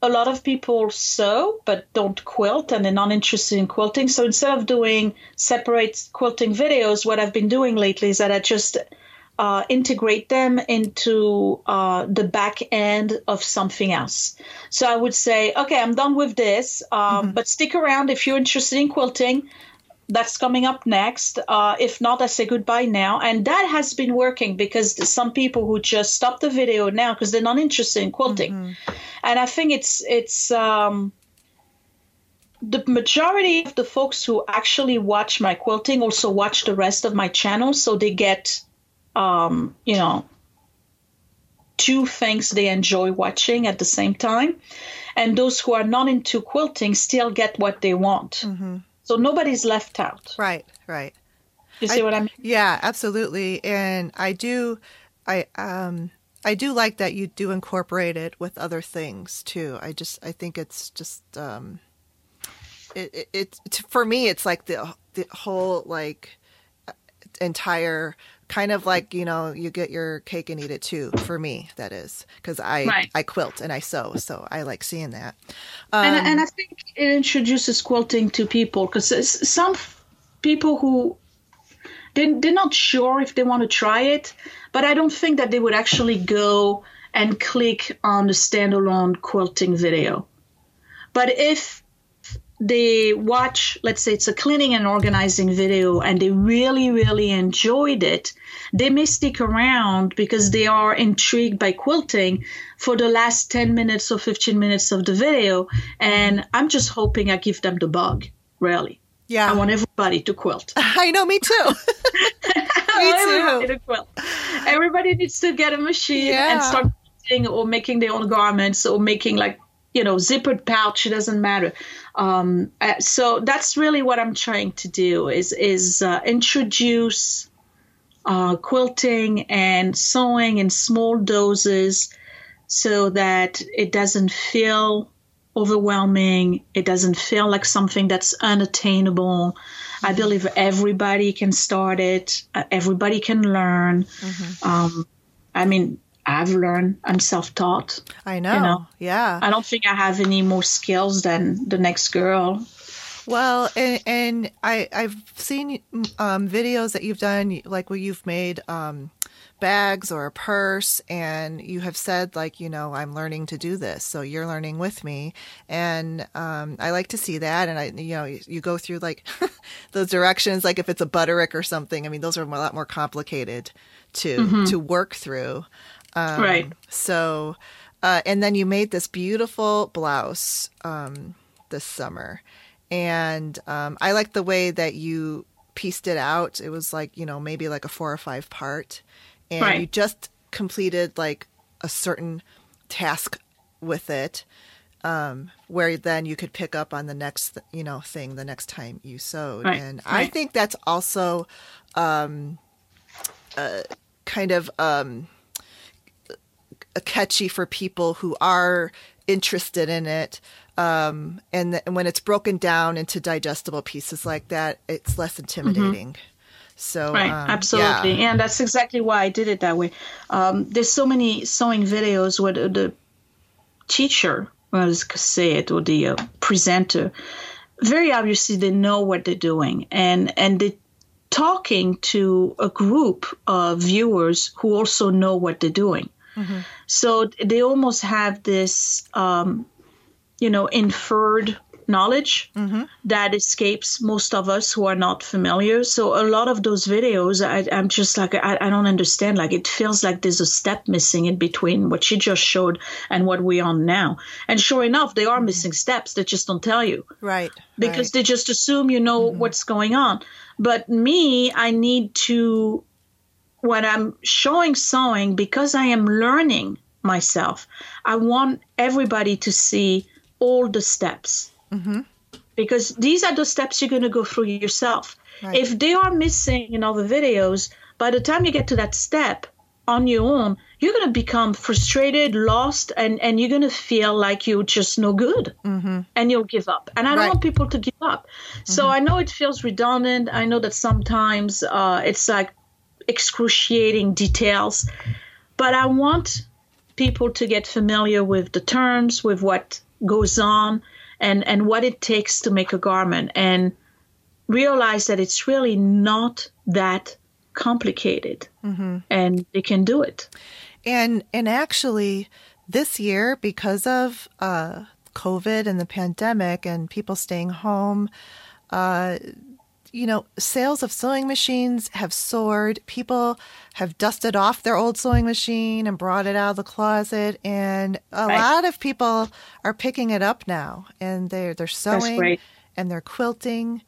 a lot of people sew but don't quilt and they're not interested in quilting. So instead of doing separate quilting videos, what I've been doing lately is that I just uh, integrate them into uh, the back end of something else. So I would say, okay, I'm done with this, um, mm-hmm. but stick around if you're interested in quilting. That's coming up next. Uh, if not, I say goodbye now. And that has been working because some people who just stop the video now because they're not interested in quilting. Mm-hmm. And I think it's it's um, the majority of the folks who actually watch my quilting also watch the rest of my channel, so they get um, you know, two things they enjoy watching at the same time. And those who are not into quilting still get what they want. Mm-hmm. So nobody's left out. Right, right. You see I, what I mean? Yeah, absolutely. And I do, I, um, I do like that you do incorporate it with other things too. I just, I think it's just, um, it, it, it for me, it's like the, the whole like entire kind of like you know you get your cake and eat it too for me that is because i right. i quilt and i sew so i like seeing that um, and, and i think it introduces quilting to people because some people who they, they're not sure if they want to try it but i don't think that they would actually go and click on the standalone quilting video but if they watch, let's say it's a cleaning and organizing video, and they really, really enjoyed it, they may stick around because they are intrigued by quilting for the last 10 minutes or 15 minutes of the video. And I'm just hoping I give them the bug, really. Yeah. I want everybody to quilt. I know, me too. me too. to quilt. Everybody needs to get a machine yeah. and start quilting or making their own garments or making like you know zippered pouch it doesn't matter. Um, uh, so that's really what i'm trying to do is is uh, introduce uh, quilting and sewing in small doses so that it doesn't feel overwhelming. It doesn't feel like something that's unattainable. I believe everybody can start it. Uh, everybody can learn. Mm-hmm. um, i mean I've learned. I'm self-taught. I know. You know. Yeah. I don't think I have any more skills than the next girl. Well, and, and I I've seen um, videos that you've done, like where you've made um, bags or a purse, and you have said like you know I'm learning to do this, so you're learning with me, and um, I like to see that, and I you know you, you go through like those directions, like if it's a butterick or something. I mean, those are a lot more complicated to mm-hmm. to work through. Um, right. So, uh, and then you made this beautiful blouse um, this summer. And um, I like the way that you pieced it out. It was like, you know, maybe like a four or five part. And right. you just completed like a certain task with it um, where then you could pick up on the next, you know, thing the next time you sewed. Right. And right. I think that's also um, uh, kind of um, catchy for people who are interested in it. Um, and, th- and, when it's broken down into digestible pieces like that, it's less intimidating. Mm-hmm. So right, um, absolutely, yeah. and that's exactly why I did it that way. Um, there's so many sewing videos where the, the teacher, well, let's say it, or the uh, presenter, very obviously they know what they're doing, and and they talking to a group of viewers who also know what they're doing. Mm-hmm. So they almost have this, um, you know, inferred knowledge mm-hmm. that escapes most of us who are not familiar. So a lot of those videos, I, am just like, I, I, don't understand. Like it feels like there's a step missing in between what she just showed and what we're on now. And sure enough, they are mm-hmm. missing steps. They just don't tell you. Right. Because right. they just assume you know mm-hmm. what's going on. But me, I need to when I'm showing sewing, because I am learning myself, I want everybody to see all the steps. Mm-hmm. Because these are the steps you're going to go through yourself. Right. If they are missing in other videos, by the time you get to that step on your own, you're going to become frustrated, lost, and, and you're going to feel like you're just no good mm-hmm. and you'll give up. And I don't right. want people to give up. So mm-hmm. I know it feels redundant. I know that sometimes uh, it's like, excruciating details, but I want people to get familiar with the terms, with what goes on and, and what it takes to make a garment and realize that it's really not that complicated mm-hmm. and they can do it. And and actually this year because of uh, COVID and the pandemic and people staying home, uh, you know, sales of sewing machines have soared. People have dusted off their old sewing machine and brought it out of the closet, and a right. lot of people are picking it up now, and they're they're sewing and they're quilting,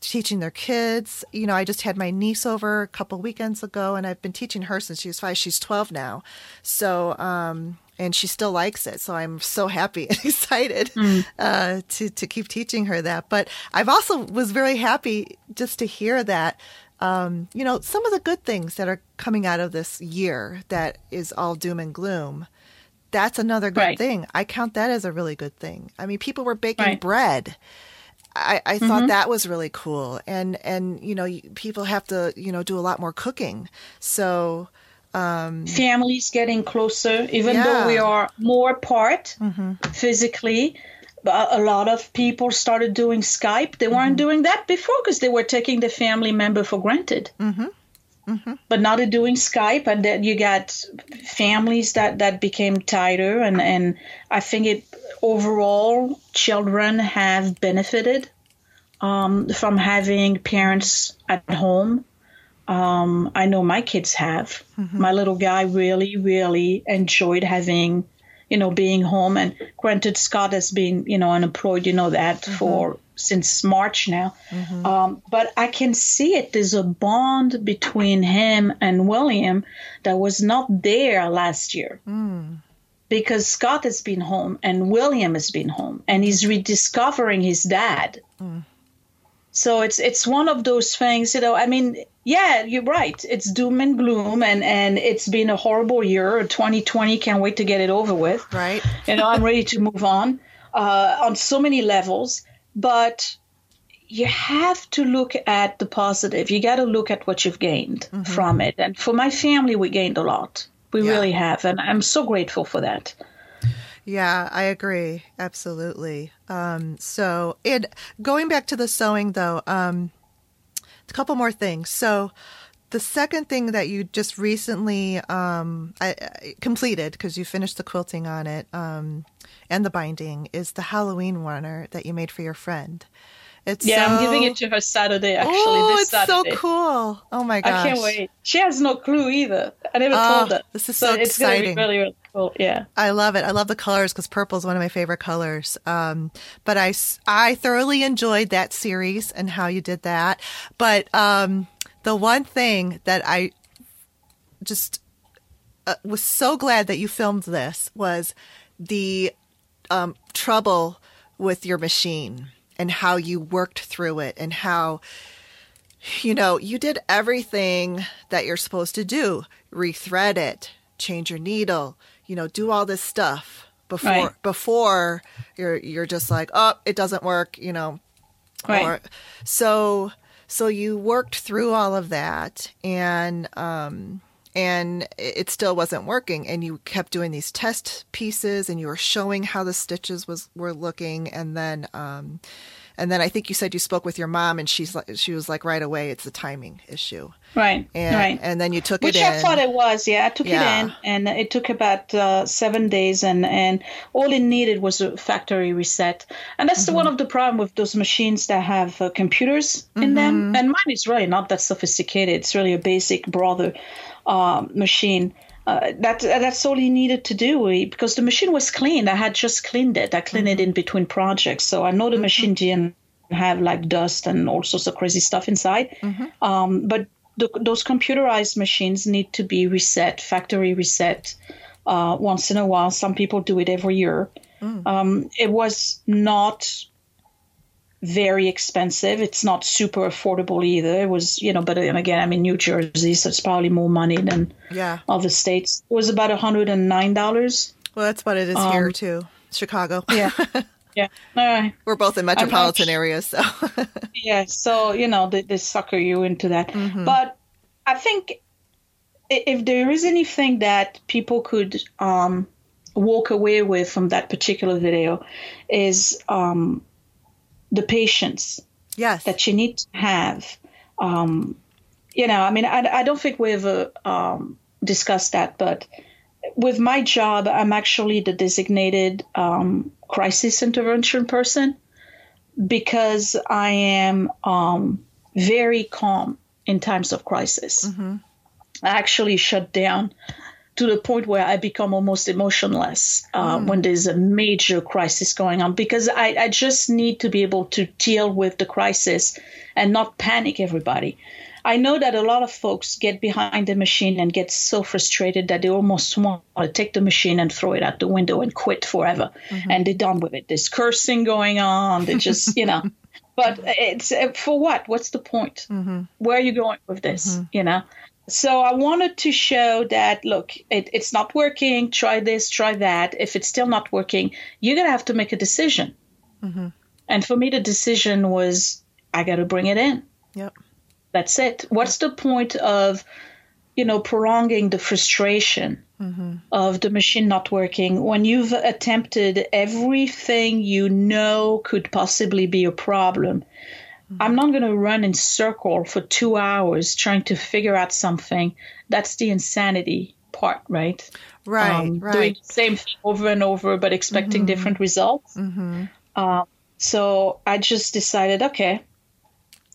teaching their kids. You know, I just had my niece over a couple weekends ago, and I've been teaching her since she was five. She's twelve now, so um, and she still likes it. So I'm so happy and excited mm. uh, to to keep teaching her that. But I've also was very happy just to hear that. Um, you know, some of the good things that are coming out of this year that is all doom and gloom. That's another good right. thing. I count that as a really good thing. I mean, people were baking right. bread. I, I mm-hmm. thought that was really cool, and and you know, people have to you know do a lot more cooking. So um, families getting closer, even yeah. though we are more apart mm-hmm. physically. A lot of people started doing Skype. They weren't mm-hmm. doing that before because they were taking the family member for granted. Mm-hmm. mm-hmm. But now they're doing Skype, and then you got families that, that became tighter. And, and I think it overall, children have benefited um, from having parents at home um, I know my kids have. Mm-hmm. My little guy really, really enjoyed having, you know, being home. And granted, Scott has been, you know, unemployed, you know that mm-hmm. for since March now. Mm-hmm. Um, but I can see it. There's a bond between him and William that was not there last year. Mm. Because Scott has been home and William has been home and he's rediscovering his dad. Mm. So it's it's one of those things, you know. I mean, yeah, you're right. It's doom and gloom, and and it's been a horrible year. 2020, can't wait to get it over with. Right. you know, I'm ready to move on uh, on so many levels, but you have to look at the positive. You got to look at what you've gained mm-hmm. from it. And for my family, we gained a lot. We yeah. really have, and I'm so grateful for that. Yeah, I agree. Absolutely. Um, so, and going back to the sewing though, um, a couple more things. So, the second thing that you just recently um, I, I completed because you finished the quilting on it um, and the binding is the Halloween runner that you made for your friend. It's yeah, so... I'm giving it to her Saturday. Actually, oh, it's Saturday. so cool! Oh my gosh, I can't wait. She has no clue either. I never oh, told her. This is so, so it's exciting. Really, really cool. Yeah, I love it. I love the colors because purple is one of my favorite colors. Um, but I I thoroughly enjoyed that series and how you did that. But um, the one thing that I just uh, was so glad that you filmed this was the um, trouble with your machine and how you worked through it and how you know you did everything that you're supposed to do rethread it change your needle you know do all this stuff before right. before you're you're just like oh it doesn't work you know right. Or, so so you worked through all of that and um and it still wasn't working and you kept doing these test pieces and you were showing how the stitches was were looking and then um and then I think you said you spoke with your mom and she's like she was like right away it's a timing issue. Right. And, right. And then you took Which it. Which I thought it was. Yeah, I took yeah. it in and it took about uh, 7 days and and all it needed was a factory reset. And that's mm-hmm. the, one of the problem with those machines that have uh, computers in mm-hmm. them and mine is really not that sophisticated. It's really a basic brother uh, machine. Uh, that that's all he needed to do because the machine was clean. I had just cleaned it. I cleaned mm-hmm. it in between projects, so I know the mm-hmm. machine didn't have like dust and all sorts of crazy stuff inside. Mm-hmm. Um, but the, those computerized machines need to be reset, factory reset uh, once in a while. Some people do it every year. Mm. Um, it was not very expensive. It's not super affordable either. It was, you know, but again, I'm in New Jersey, so it's probably more money than yeah. other states. It was about $109. Well, that's what it is um, here too, Chicago. Yeah. Yeah. All right. We're both in metropolitan areas, so. yeah. So, you know, they, they sucker you into that. Mm-hmm. But I think if there is anything that people could um, walk away with from that particular video is um, the patience yes that you need to have. Um, you know, I mean, I, I don't think we ever um, discussed that, but with my job, I'm actually the designated um, crisis intervention person because I am um, very calm in times of crisis. Mm-hmm. I actually shut down to the point where I become almost emotionless uh, Mm. when there's a major crisis going on because I, I just need to be able to deal with the crisis and not panic everybody. I know that a lot of folks get behind the machine and get so frustrated that they almost want to take the machine and throw it out the window and quit forever. And they're done with it. There's cursing going on. They just, you know. But it's uh, for what? What's the point? Where are you going with this? You know? So I wanted to show that look, it, it's not working. Try this, try that. If it's still not working, you're gonna have to make a decision. Mm-hmm. And for me, the decision was I got to bring it in. yep That's it. What's the point of, you know, prolonging the frustration mm-hmm. of the machine not working when you've attempted everything you know could possibly be a problem? I'm not going to run in circle for two hours trying to figure out something. That's the insanity part, right? right Um, Doing the same thing over and over, but expecting different results. mm-hmm. Um, so I just decided, okay,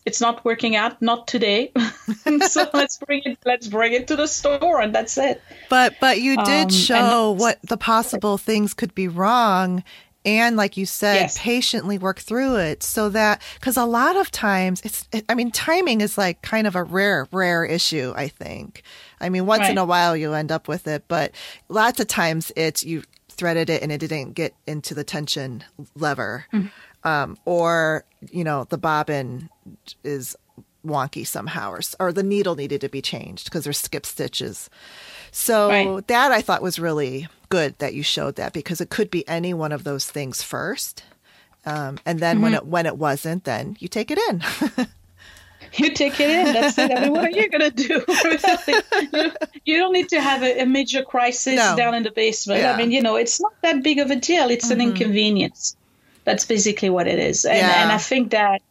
it's not working out, not today. so let's bring it. Let's bring it to the store, and that's it. But but you did Um, show what the possible things could be wrong and like you said Yes. patiently work through it so that cuz a lot of times it's I mean timing is like kind of a rare rare issue I think. I mean once in a while you end up with it but lots of times it's you threaded it and it didn't get into the tension lever. Um, or you know the bobbin is wonky somehow or, or the needle needed to be changed because there's skip stitches so Right. that I thought was really good that you showed that because it could be any one of those things first. Um, and then when it when it wasn't, then you take it in. You take it in. That's it. I mean, what are you gonna do? You, you don't need to have a, a major crisis No. down in the basement. Yeah. I mean, you know, it's not that big of a deal. It's an inconvenience. That's basically what it is. And, Yeah. and I think that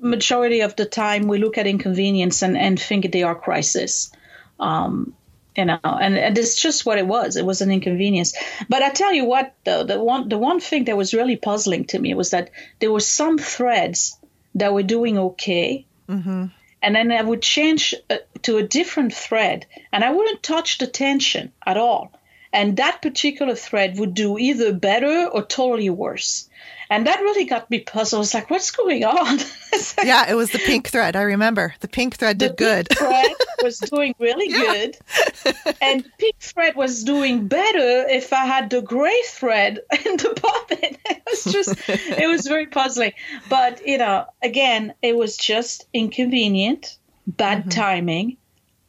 majority of the time we look at inconvenience and, and think they are crisis. Um, you know, and, and it's just what it was. It was an inconvenience. But I tell you what, though, the one the one thing that was really puzzling to me was that there were some threads that were doing okay, hmm and then I would change uh, to a different thread, and I wouldn't touch the tension at all. And that particular thread would do either better or totally worse. And that really got me puzzled. I was like, what's going on? Like, Yeah, it was the pink thread. I remember the pink thread did good. pink thread was doing really good, and pink thread was doing better if I had the gray thread in the bobbin. It was just, it was very puzzling. But you know, again, it was just inconvenient, bad Mm-hmm. timing,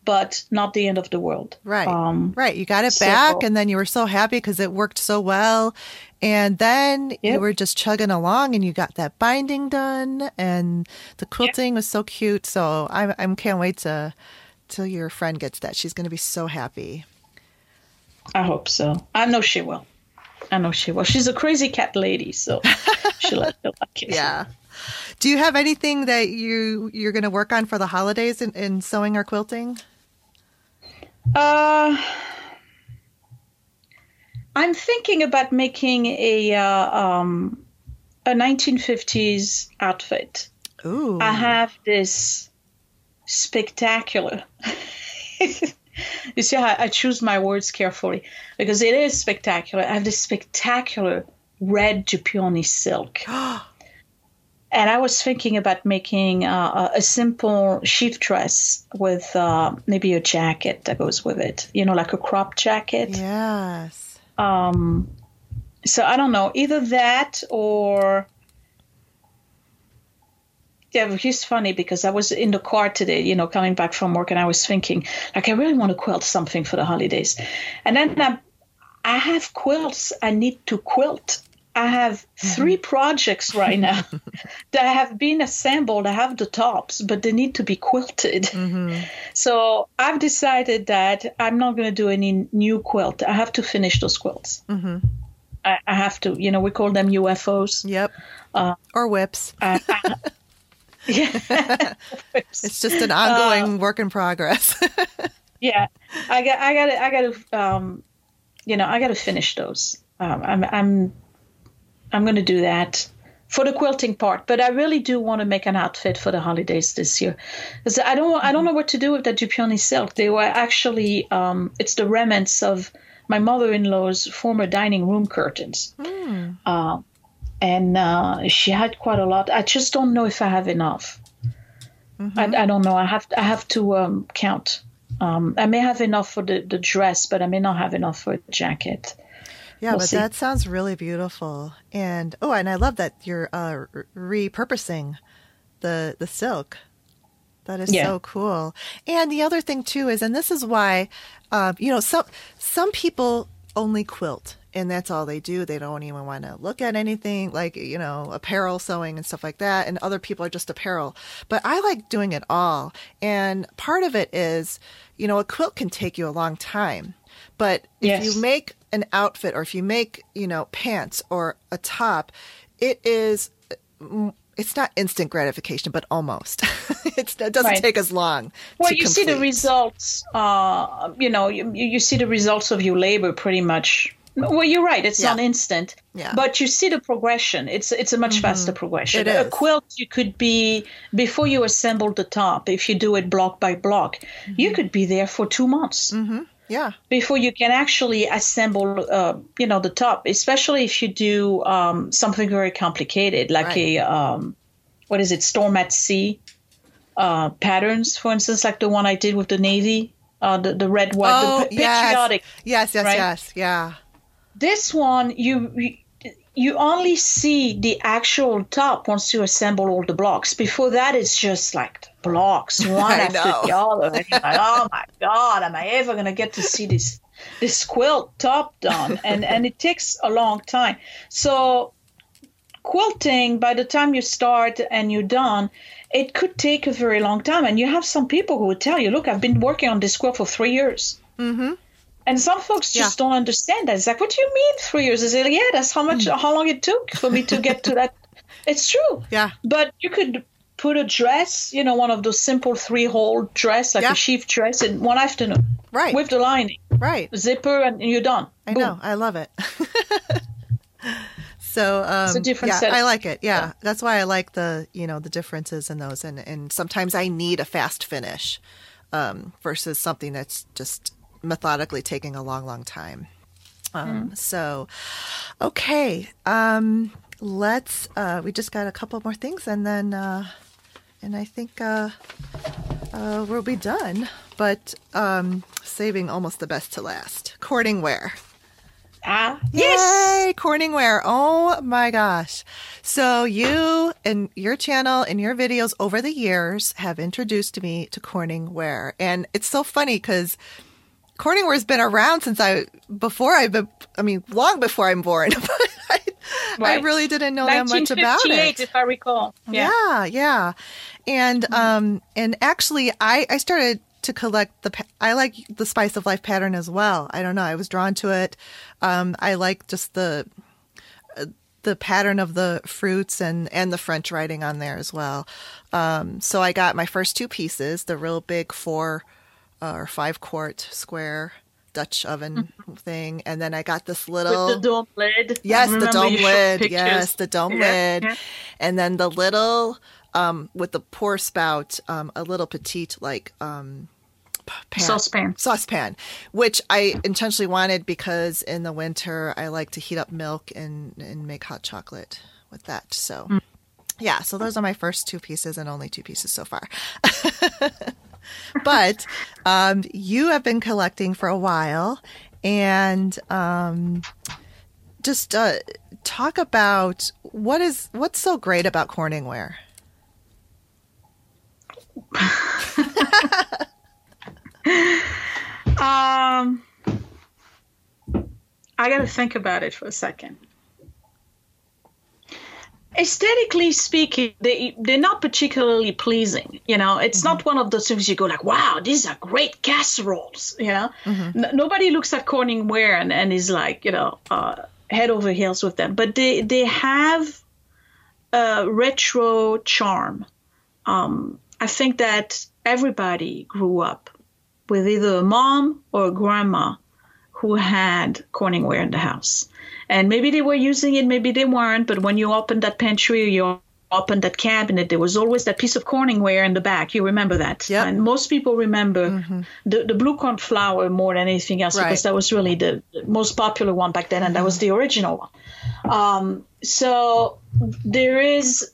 but not the end of the world. Right. Um, right. You got it so- back and then you were so happy because it worked so well. And then you were just chugging along and you got that binding done and the quilting was so cute. So I'm I'm can't wait to till your friend gets that. She's going to be so happy. I hope so. I know she will. I know she will. She's a crazy cat lady, so she'll like it. Yeah. Do you have anything that you you're going to work on for the holidays in, in sewing or quilting? Uh, I'm thinking about making a uh, um, a 1950s outfit. Ooh. I have this spectacular. you see how I choose my words carefully because it is spectacular. I have this spectacular red Dupioni silk. And I was thinking about making uh, a simple sheath dress with uh, maybe a jacket that goes with it, you know, like a crop jacket. yes. Um, so I don't know, either that or. Yeah, it's funny because I was in the car today, you know, coming back from work, and I was thinking, like, I really want to quilt something for the holidays. And then I, I have quilts I need to quilt I have 3 projects right now that have been assembled. I have the tops, but they need to be quilted. So I've decided that I'm not going to do any new quilt. I have to finish those quilts. I, I have to. You know, we call them UFOs. Yep. Uh, or WIPs. I, I, yeah. It's just an ongoing work in progress. yeah, I got, I got, I got to, um, you know, I got to finish those. Um, I'm, I'm, I'm going to do that for the quilting part. But I really do want to make an outfit for the holidays this year, because I don't, I don't know what to do with the Dupioni silk. They were actually, um, it's the remnants of my mother-in-law's former dining room curtains. Mm. Uh, and uh, she had quite a lot. I just don't know if I have enough. Mm-hmm. I, I, don't know. I have I have to um, count. Um, I may have enough for the, the dress, but I may not have enough for a jacket. Yeah, we'll but see. that sounds really beautiful. And oh, and I love that you're uh, repurposing the the silk. That is yeah. so cool. And the other thing too is, and this is why, uh, you know, some some people only quilt and that's all they do. They don't even want to look at anything like, you know, apparel sewing and stuff like that. And other people are just apparel. But I like doing it all. And part of it is, you know, a quilt can take you a long time. But yes. if you make an outfit or if you make, you know, pants or a top, it is it's not instant gratification, but almost. it doesn't right. take as long. Well, you complete. see the results. Uh, you know, you, you see the results of your labor pretty much well, you're right. It's yeah. not instant, yeah. but you see the progression. It's it's a much mm-hmm. faster progression. A quilt, you could be before you assemble the top. If you do it block by block, mm-hmm. you could be there for two months. Mm-hmm. Yeah. Before you can actually assemble, uh, you know, the top, especially if you do um, something very complicated, like right. a um, what is it, storm at sea uh, patterns, for instance, like the one I did with the navy. Uh, the, the red, white, oh, the patriotic. Yes, yes, yes, right? yes, yeah. This one, you you only see the actual top once you assemble all the blocks. Before that, it's just like blocks one after the other. And you're like, oh my god, am I ever gonna get to see this this quilt top done? And and it takes a long time. So quilting, by the time you start and you're done, it could take a very long time. And you have some people who would tell you, look, I've been working on this quilt for three years. Mm-hmm. And some folks just yeah. don't understand that. It's like, what do you mean three years? Is it like, yeah, that's how much, mm. how long it took for me to get to that. It's true. Yeah. But you could put a dress, you know, one of those simple three hole dress, like yeah. a sheath dress, in one afternoon. Right. With the lining. Right. Zipper, and you're done. I Boom. know. I love it. so um, it's a different yeah, set. I like it. Yeah. yeah. That's why I like the, you know, the differences in those. And, and sometimes I need a fast finish um, versus something that's just methodically taking a long, long time. Um, mm. So, okay, um, let's. Uh, we just got a couple more things, and then, uh, and I think uh, uh we'll be done. But um, saving almost the best to last. Corningware. Ah, yes! Yay, Corningware. Oh my gosh. So you and your channel and your videos over the years have introduced me to Corningware. And it's so funny because Corningware's been around since I before I've been. I mean, long before I'm born. I, right. I really didn't know that much about it. If I recall. Yeah, yeah, yeah. and mm-hmm. um, and actually, I I started to collect the. I like the Spice of Life pattern as well. I don't know. I was drawn to it. Um, I like just the uh, the pattern of the fruits and and the French writing on there as well. Um, so I got my first two pieces, the real big four uh, or five quart square Dutch oven mm-hmm. thing, and then I got this little With the dome lid. Yes, the dome lid. Yes, the dome yeah. lid, yeah. and then the little um, with the pour spout, um, a little petite like um, pan, saucepan. Saucepan, which I intentionally wanted because in the winter I like to heat up milk and and make hot chocolate with that. So. Mm. Yeah, so those are my first two pieces and only two pieces so far. but um, you have been collecting for a while, and um, just uh, talk about what is what's so great about Corningware. um, I got to think about it for a second. Aesthetically speaking, they they're not particularly pleasing. You know, it's mm-hmm. not one of those things you go like, "Wow, these are great casseroles." You know, mm-hmm. N- nobody looks at Corningware and, and is like, you know, uh, head over heels with them. But they they have a retro charm. Um, I think that everybody grew up with either a mom or a grandma who had Corningware in the house. And maybe they were using it, maybe they weren't, but when you opened that pantry, you opened that cabinet, there was always that piece of Corningware in the back. You remember that. Yep. And most people remember mm-hmm. the, the blue cornflower more than anything else right. because that was really the, the, most popular one back then, and that was the original one. Um, so there is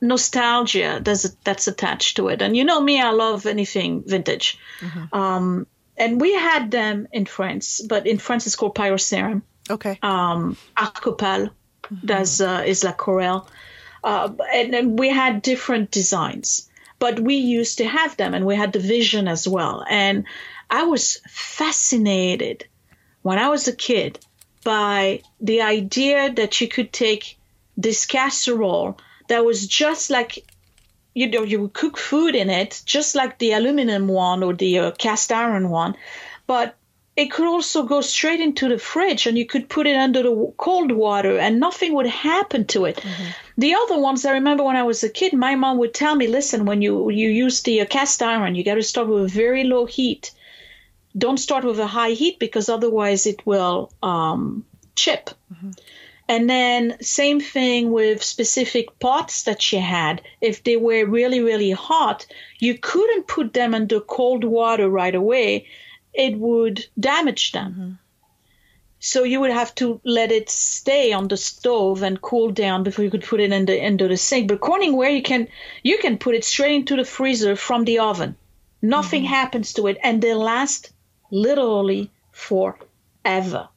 nostalgia that's, that's attached to it. And you know me, I love anything vintage. Mm-hmm. Um, and we had them in France, but in France it's called Pyroceram. Okay. Um, Arcopal, mm-hmm. that's uh, is La Corelle. Uh, and then we had different designs, but we used to have them, and we had the vision as well. And I was fascinated when I was a kid by the idea that you could take this casserole that was just like you know you would cook food in it just like the aluminum one or the uh, cast iron one but it could also go straight into the fridge and you could put it under the cold water and nothing would happen to it. Mm-hmm. The other ones I remember when I was a kid, my mom would tell me, listen, when you, you use the uh, cast iron, you got to start with a very low heat. Don't start with a high heat because otherwise it will um, chip. Mm-hmm. And then same thing with specific pots that she had. If they were really, really hot, you couldn't put them under cold water right away it would damage them. Mm-hmm. So you would have to let it stay on the stove and cool down before you could put it in the into the sink. But Corningware you can you can put it straight into the freezer from the oven. Nothing mm-hmm. happens to it, and they last literally forever.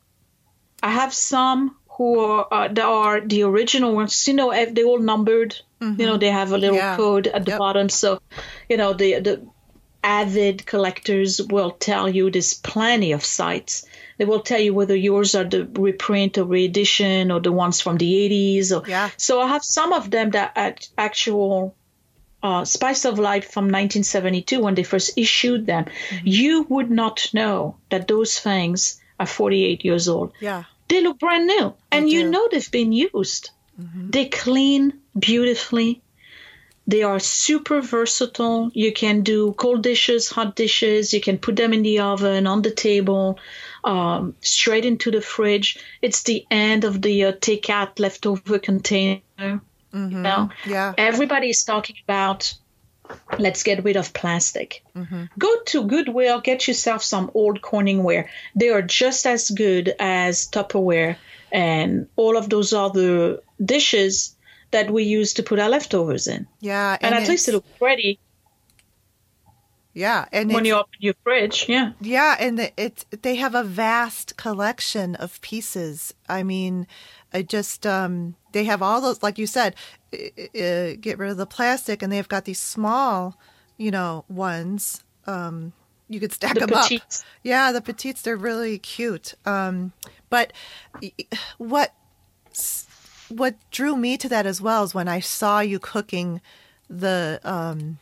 I have some who are uh, that are the original ones. You know, they all numbered. Mm-hmm. You know, they have a little yeah. code at the yep. bottom. So, you know, the the avid collectors will tell you there's plenty of sites. They will tell you whether yours are the reprint or reedition or the ones from the 80s. Or, yeah. So I have some of them that are actual uh, Spice of Life from 1972 when they first issued them. Mm-hmm. You would not know that those things are 48 years old. Yeah. They look brand new. They and do. you know they've been used. Mm-hmm. They clean beautifully. They are super versatile. You can do cold dishes, hot dishes. You can put them in the oven, on the table, um, straight into the fridge. It's the end of the uh, takeout leftover container. Mm-hmm. You know? Yeah. Everybody is talking about let's get rid of plastic. Mm-hmm. Go to Goodwill, get yourself some old Corningware. They are just as good as Tupperware and all of those other dishes that we use to put our leftovers in. Yeah, and, and at least it looks pretty. Yeah, and when you open your fridge, yeah, yeah, and it's they have a vast collection of pieces. I mean, I just um, they have all those, like you said, uh, get rid of the plastic, and they've got these small, you know, ones. Um, you could stack the them petites. up. Yeah, the petites, they're really cute. Um, but what what drew me to that as well is when I saw you cooking the um,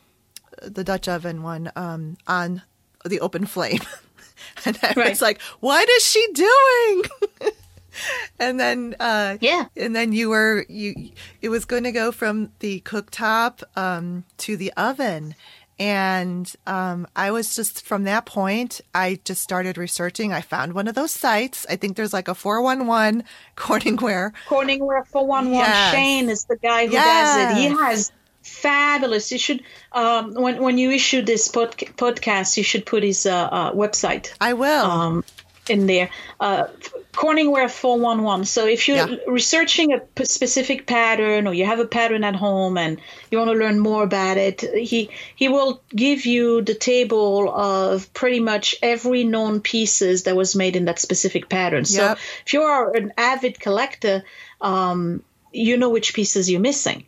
the Dutch oven one um, on the open flame, and I right. was like, "What is she doing?" and then uh, yeah, and then you were you. It was going to go from the cooktop um, to the oven, and um, I was just from that point, I just started researching. I found one of those sites. I think there's like a 411 Corningware. Corningware 411. Yes. Shane is the guy who yes. does it. He has fabulous. You should, um, when, when you issue this pod- podcast, you should put his uh, uh, website. I will. Um, in there. Uh, Corningware 411. So if you're yeah. researching a p- specific pattern or you have a pattern at home and you want to learn more about it, he he will give you the table of pretty much every known pieces that was made in that specific pattern. So yep. if you are an avid collector, um, you know which pieces you're missing.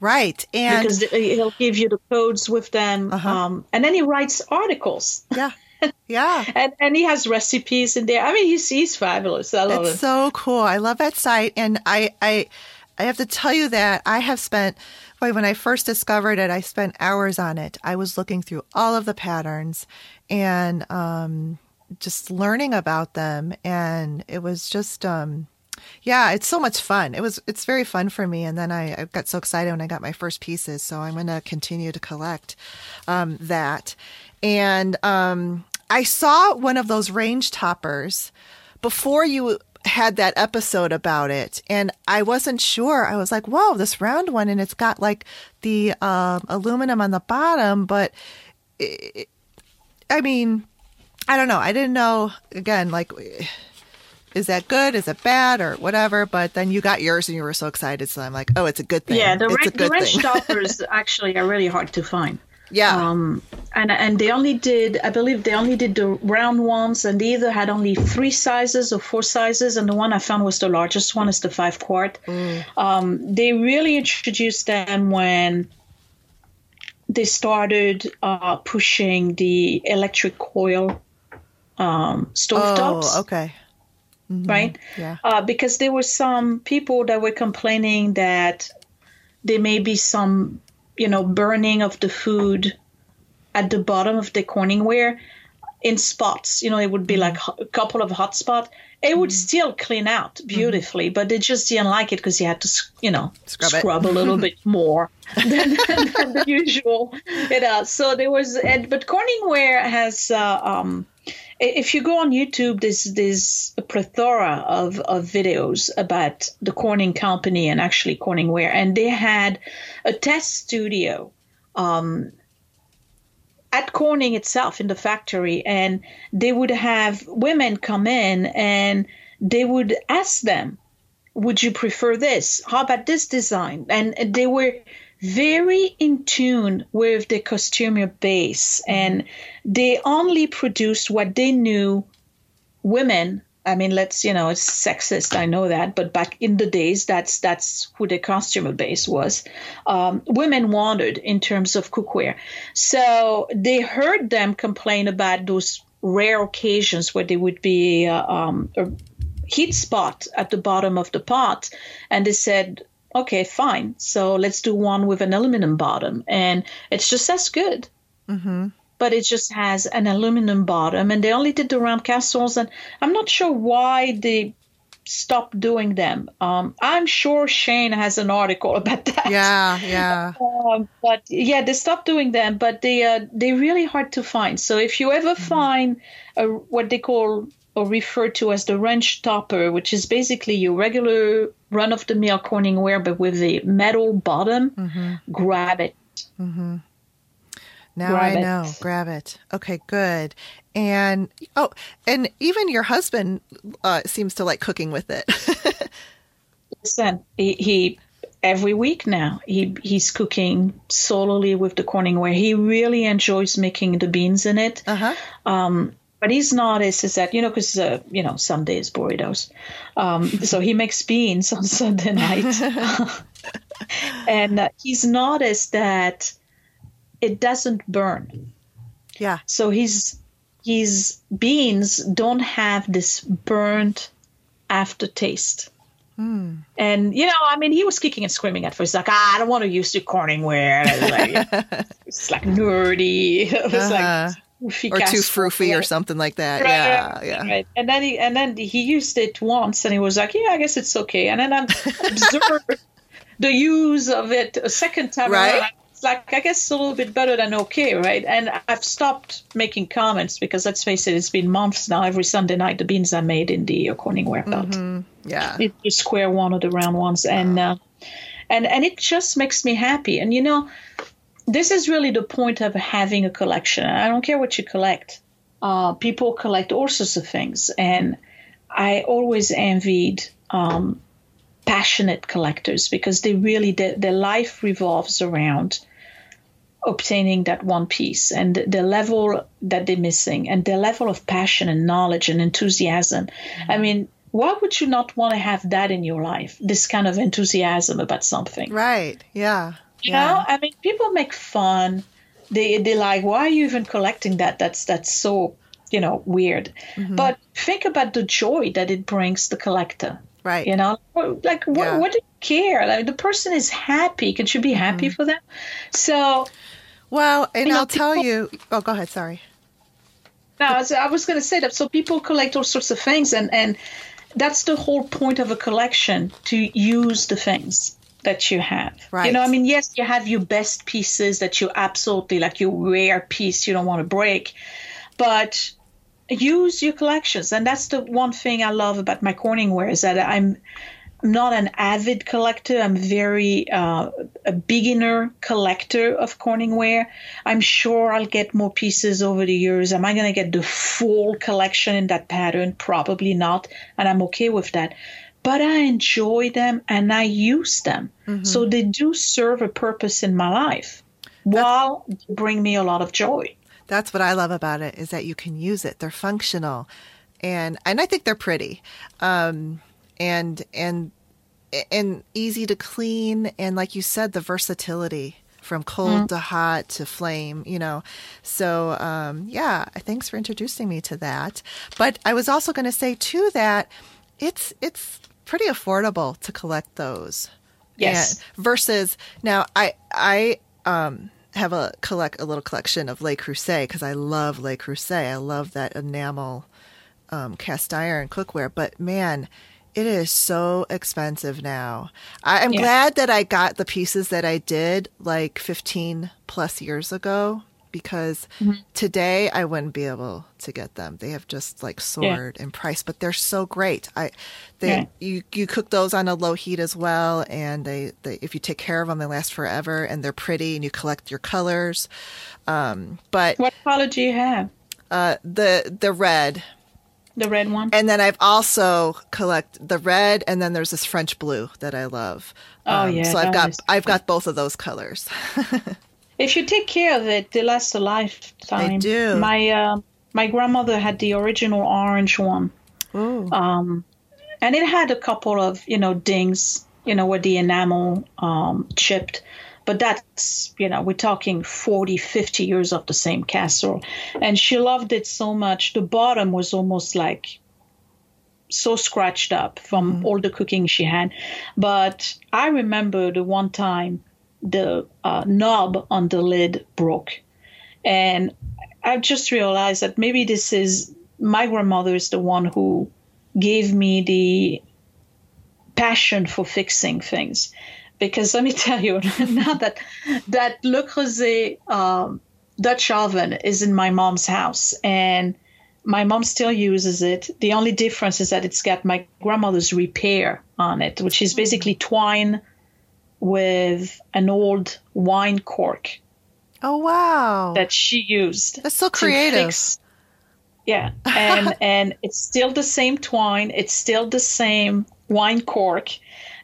Right. And because he'll give you the codes with them. Uh-huh. Um, and then he writes articles. Yeah. Yeah. and and he has recipes in there. I mean, he's he's fabulous. I love it's it. so cool. I love that site, and I I I have to tell you that I have spent, boy, when I first discovered it, I spent hours on it. I was looking through all of the patterns and um, just learning about them. And it was just, um, yeah, it's so much fun. It was, it's very fun for me. And then I, I got so excited when I got my first pieces. So I'm going to continue to collect um, that. And um, I saw one of those range toppers before you had that episode about it and I wasn't sure. I was like, whoa, this round one and it's got like the um, aluminum on the bottom, but it, I mean, I don't know. I didn't know again, like, is that good? Is it bad or whatever? But then you got yours and you were so excited. So I'm like, oh, it's a good thing. Yeah, the, it's a good the range toppers actually are really hard to find. Yeah. Um, and and they only did, I believe, they only did the round ones, and they either had only three sizes or four sizes, and the one I found was the largest one, is the five quart. Mm. Um, they really introduced them when they started uh, pushing the electric coil um, stovetops. Oh, okay. Mm-hmm. Right? Yeah. Uh, because there were some people that were complaining that there may be some you know, burning of the food at the bottom of the Corningware in spots. You know, it would be like a couple of hot spots. It would mm-hmm. still clean out mm-hmm. beautifully, mm-hmm. but they just didn't like it because you had to, you know, scrub, scrub a little bit more than, than, the usual. You know, so there was, but Corningware has uh, um, if you go on YouTube, there's there's a plethora of, of videos about the Corning company and actually Corningware, and they had a test studio um, at Corning itself in the factory, and they would have women come in and they would ask them, "Would you prefer this? How about this design?" And they were very in tune with the costumer base and they only produced what they knew women I mean, let's you know, it's sexist. I know that, but back in the days, that's that's who the costumer base was. Um, women wanted in terms of cookware, so they heard them complain about those rare occasions where there would be uh, um, a heat spot at the bottom of the pot, and they said, okay, fine. So let's do one with an aluminum bottom. And it's just as good. Mm-hmm. But it just has an aluminum bottom. And they only did the round castles. And I'm not sure why they stopped doing them. Um, I'm sure Shane has an article about that. Yeah, yeah. Um, but yeah, they stopped doing them, but they uh, they're really hard to find. So if you ever mm-hmm. find a, what they call or referred to as the range topper, which is basically your regular run of the mill Corningware, but with the metal bottom, mm-hmm. grab it. Mm-hmm. Now grab I know. Grab it. Okay, good. And oh, and even your husband uh, seems to like cooking with it. Listen, he, he every week now he he's cooking solely with the Corningware. He really enjoys making the beans in it. Uh-huh. Um, but he's not as is that you know because uh, you know some days burritos um, so he makes beans on sunday night and uh, he's not as that it doesn't burn yeah so his his beans don't have this burnt aftertaste mm. and you know, I mean, he was kicking and screaming at first, like, ah, I don't want to use the Corningware. Like, it's like nerdy. It was uh-huh. like or too froofy or something like that. Right, yeah, yeah. Right. And then he and then he used it once, and he was like, "Yeah, I guess it's okay." And then I observed the use of it a second time. Right. Around. It's like I guess a little bit better than okay, right? And I've stopped making comments because let's face it, it's been months now. Every Sunday night, the beans are made in the Corningware pot. Mm-hmm. Yeah, it's the square one or the round ones, and uh, and and it just makes me happy. And you know this is really the point of having a collection. I don't care what you collect. Uh, people collect all sorts of things, and I always envied um, passionate collectors because they really their, their life revolves around obtaining that one piece and the level that they're missing and the level of passion and knowledge and enthusiasm. Mm-hmm. I mean, why would you not want to have that in your life? This kind of enthusiasm about something. Right. Yeah. You yeah. know, I mean, people make fun. They they like, why are you even collecting that? That's that's so you know weird. Mm-hmm. But think about the joy that it brings the collector. Right. You know, like what, Yeah. what do you care? Like the person is happy. Can you be happy Mm-hmm. for them? So Well, and You know, I'll tell you. Oh, go ahead. Sorry. No, so I was going to say that. So people collect all sorts of things, and and that's the whole point of a collection to use the things that you have. Right. You know, I mean, yes, you have your best pieces that you absolutely like your rare piece you don't want to break, but use your collections, and that's the one thing I love about my Corningware is that I'm not an avid collector. I'm very uh, a beginner collector of Corningware. I'm sure I'll get more pieces over the years. Am I going to get the full collection in that pattern? Probably not, and I'm okay with that. But I enjoy them and I use them, so they do serve a purpose in my life, while they bring me a lot of joy. That's what I love about it is that you can use it. They're functional, and and I think they're pretty, um, and and and easy to clean, and like you said, the versatility from cold to hot to flame. You know, so um, yeah. Thanks for introducing me to that. But I was also going to say too that it's it's pretty affordable to collect those. Yes. And versus now, I I um have a collect a little collection of Le Creuset because I love Le Creuset. I love that enamel um, cast iron cookware. But man, it is so expensive now. I, I'm Yeah. glad that I got the pieces that I did like 15 plus years ago because Mm-hmm. today I wouldn't be able to get them. They have just like soared in price, but they're so great. I they Yeah. you you cook those on a low heat as well, and they, they if you take care of them, they last forever, and they're pretty, and you collect your colors. Um, but What color do you have? uh, the the red, The red one? and then I've also collect the red, and then there's this French blue that I love. Oh, Um, yeah, so I've got I've got both of those colors. If you take care of it, they last a lifetime. They do. My uh, my grandmother had the original orange one, Ooh. um, and it had a couple of you know dings, you know, where the enamel um, chipped. But that's, you know, we're talking 40, 50 years of the same casserole. And she loved it so much. The bottom was almost like so scratched up from all the cooking she had. But I remember the one time the uh, knob on the lid broke. And I just realized that maybe this is my grandmother is the one who gave me the passion for fixing things. Because let me tell you, now that that Le Creuset um, Dutch oven is in my mom's house, and my mom still uses it. The only difference is that it's got my grandmother's repair on it, which is basically twine with an old wine cork oh wow, that she used. that's so creative. fix- yeah, and and it's still the same twine. It's still the same wine cork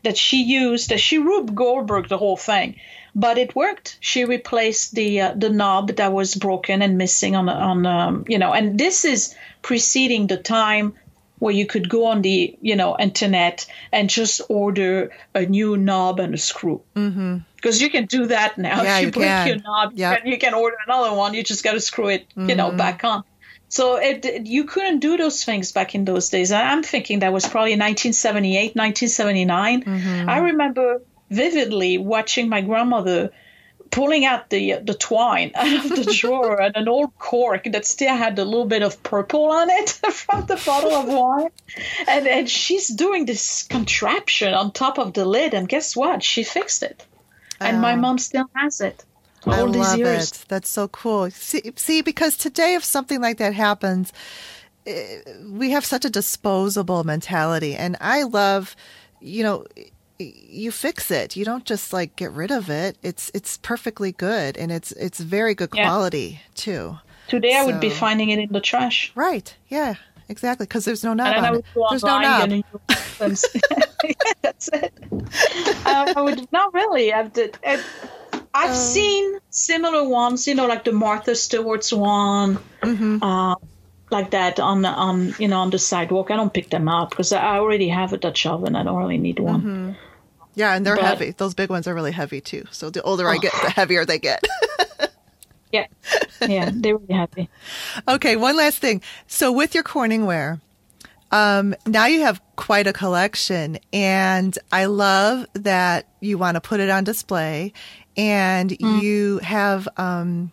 that she used. That she Rube Goldberg the whole thing, but it worked. She replaced the uh, the knob that was broken and missing on on um, you know. And this is preceding the time where you could go on the you know internet and just order a new knob and a screw. Mm-hmm. Because you can do that now. Yeah, if you, you break can. your knob, you Yep. can- you can order another one. You just got to screw it, you know, Mm-hmm. back on. So it, it- you couldn't do those things back in those days. I'm thinking that was probably 1978, 1979. Mm-hmm. I remember vividly watching my grandmother pulling out the the twine out of the drawer and an old cork that still had a little bit of purple on it from the bottle of wine. And and she's doing this contraption on top of the lid and guess what? She fixed it. And my Oh. mom still has it. All I these love years. it. That's so cool. See, see, because today, if something like that happens, eh, we have such a disposable mentality, and I love, you know, you fix it. You don't just like get rid of it. It's it's perfectly good, and it's it's very good Yeah. quality too. Today I would be finding it in the trash. Right? Yeah, exactly. Because there's no knob And then I would it. There's no knob. yeah, that's it. I, I would not really. I've did. I, I've Oh. seen similar ones, you know, like the Martha Stewart's one, Mm-hmm. uh, like that on the on you know on the sidewalk. I don't pick them up because I already have a Dutch oven. I don't really need one. Mm-hmm. Yeah, and they're But- heavy. Those big ones are really heavy too. So the older I get, Oh. the heavier they get. Yeah, yeah, they're really happy. Okay, one last thing. So with your Corningware, Um, now you have quite a collection, and I love that you want to put it on display, and mm. you have um,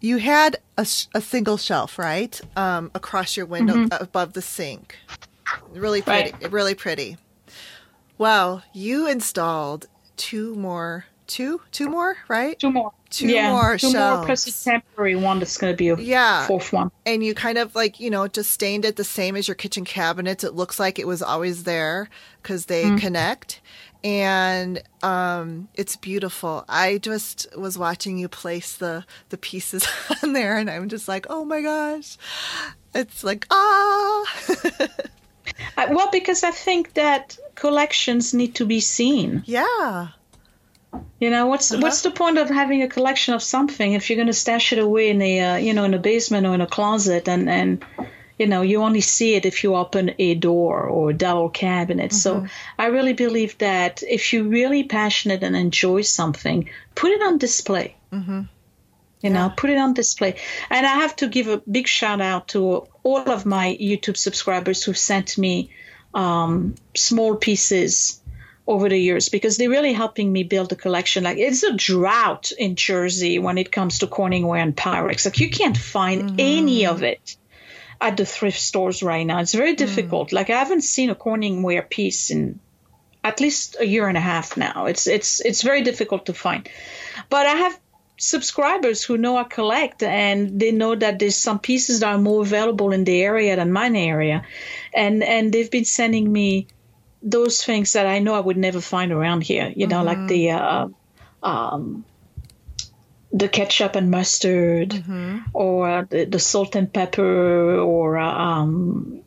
you had a, a, single shelf, right, um, across your window mm-hmm. above the sink. Really pretty, right. really pretty. Well, you installed two more, two, two more, right? Two more two yeah, more two shelves. more plus a temporary one that's going to be a yeah. fourth one. And you kind of like you know just stained it the same as your kitchen cabinets. It looks like it was always there because they mm. connect, and um, it's beautiful. I just was watching you place the the pieces on there, and I'm just like, oh my gosh, it's like ah. well, because I think that collections need to be seen. Yeah. You know what's uh-huh. what's the point of having a collection of something if you're going to stash it away in a uh, you know in a basement or in a closet and and you know you only see it if you open a door or a double cabinet. Mm-hmm. So I really believe that if you're really passionate and enjoy something, put it on display. Mm-hmm. You know, put it on display. And I have to give a big shout out to all of my YouTube subscribers who sent me um, small pieces over the years because they're really helping me build a collection. Like it's a drought in Jersey when it comes to Corningware and Pyrex. Like you can't find mm-hmm. any of it at the thrift stores right now. It's very mm. difficult. Mm. Like I haven't seen a Corningware piece in at least a year and a half now. It's it's it's very difficult to find. But I have subscribers who know I collect and they know that there's some pieces that are more available in the area than mine area. And and they've been sending me those things that I know I would never find around here. You know, mm-hmm. like the uh, um, the ketchup and mustard, mm-hmm. or the, the, salt and pepper, or uh, um,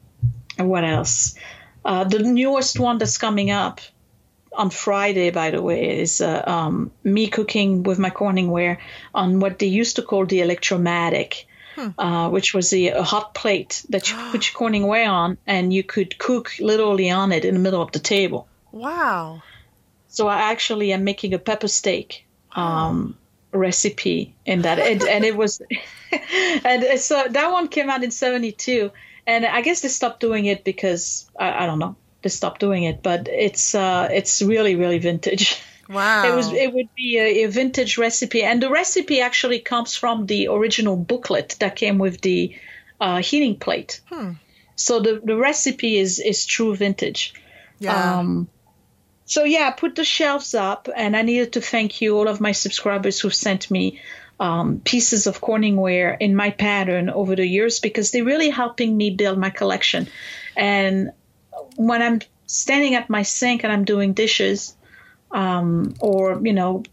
what else? Uh, the newest one that's coming up on Friday, by the way, is uh, um, me cooking with my Corningware on what they used to call the electromatic hmm. uh, which was a, a, hot plate that you put your Corningware on, and you could cook literally on it in the middle of the table. Wow! So I actually am making a pepper steak um, recipe in that, and, and it was, and so that one came out in '72, and I guess they stopped doing it because I, I don't know they stop doing it, but it's uh, it's really really vintage. Wow. It was it would be a, a, vintage recipe, and the recipe actually comes from the original booklet that came with the uh, heating plate. Hmm. So the, the recipe is is true vintage. Yeah. Um, so yeah, I put the shelves up, and I needed to thank you, all of my subscribers who sent me um, pieces of Corningware in my pattern over the years because they're really helping me build my collection. And when I'm standing at my sink and I'm doing dishes, um, or you know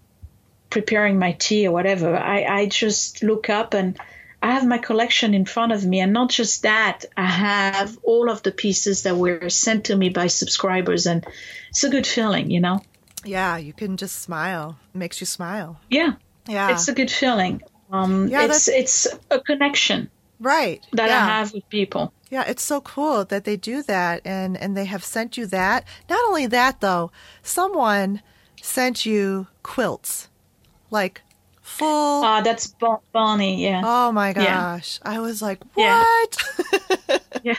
preparing my tea or whatever I, I just look up and i have my collection in front of me. And not just that i have all of the pieces that were sent to me by subscribers. And it's a good feeling you know? Yeah you can just smile. It makes you smile. Yeah. Yeah. It's a good feeling. Um, yeah, it's it's a connection right. that yeah. i have with people yeah, it's so cool that they do that and and they have sent you that. Not only that though, someone sent you quilts. Like full Ah, uh, that's Bonnie, yeah. Oh my gosh. Yeah. I was like, "What?" Yeah. yeah.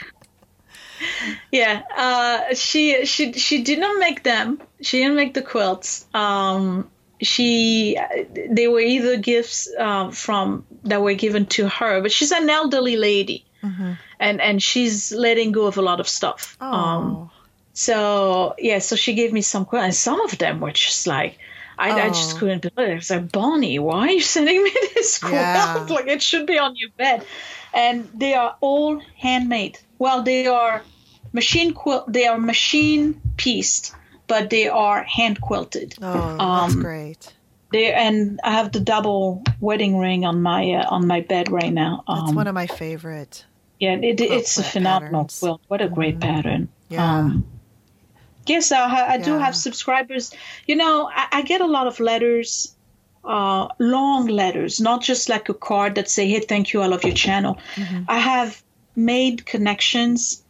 yeah. Uh, she she she didn't make them. She didn't make the quilts. Um, she they were either gifts uh, from that were given to her, but she's an elderly lady. Mm-hmm. And and she's letting go of a lot of stuff. Oh. Um, so yeah, so she gave me some and some of them were just like I, oh. I just couldn't believe it. I was like, Bonnie, why are you sending me this quilt? Yeah. like it should be on your bed. And they are all handmade. Well, they are machine quilt. They are machine pieced, but they are hand quilted. Oh, that's um, great. They and I have the double wedding ring on my uh, on my bed right now. Um, that's one of my favorite. Yeah, it, it's a phenomenal patterns. quilt. What a great mm-hmm. pattern. Yeah. Um, yes, I, I do yeah. have subscribers. You know, I, I get a lot of letters, uh, long letters, not just like a card that say, "Hey, thank you, I love your channel." Mm-hmm. I have made connections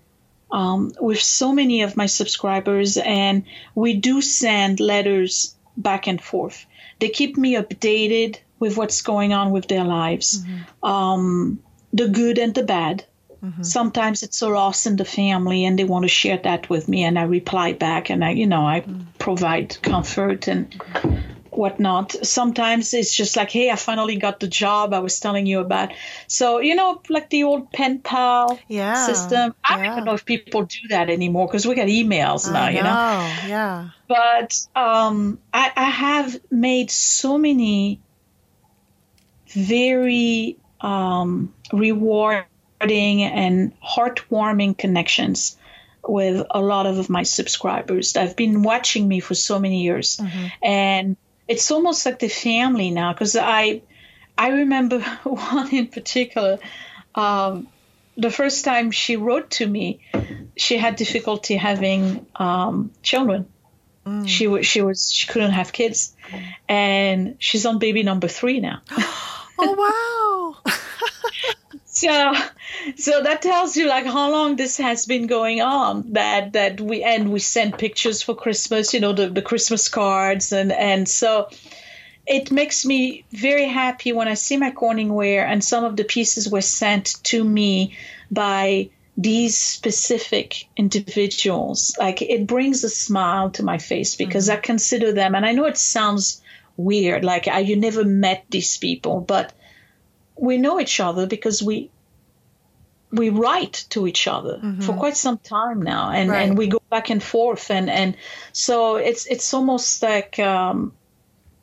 um, with so many of my subscribers, and we do send letters back and forth. They keep me updated with what's going on with their lives, mm-hmm. um, the good and the bad Mm-hmm. Sometimes it's a loss in the family and they want to share that with me and I reply back and I, you know, I mm. provide comfort and whatnot. Sometimes it's just like, hey, I finally got the job I was telling you about. So, you know, like the old pen pal yeah, system. I yeah. don't know if people do that anymore because we got emails now, know, you know? Yeah. But um, I, I have made so many very um, rewarding and heartwarming connections with a lot of my subscribers that have been watching me for so many years. Mm-hmm. And it's almost like the family now because I I remember one in particular. Um, the first time she wrote to me, she had difficulty having um, children. Mm. She was she was she couldn't have kids, and she's on baby number three now. oh wow! so so that tells you like how long this has been going on that that we and we send pictures for christmas you know the, the christmas cards and and so it makes me very happy when i see my corningware and some of the pieces were sent to me by these specific individuals like it brings a smile to my face because mm-hmm. i consider them and i know it sounds weird like I, you never met these people but we know each other because we we write to each other mm-hmm. for quite some time now and, right. and we go back and forth and, and so it's it's almost like um,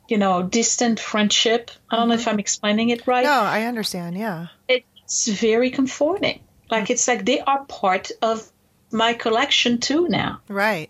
you know distant friendship i don't mm-hmm. know if mm-hmm. i'm explaining it right no i understand yeah it's very comforting like it's like they are part of my collection too now right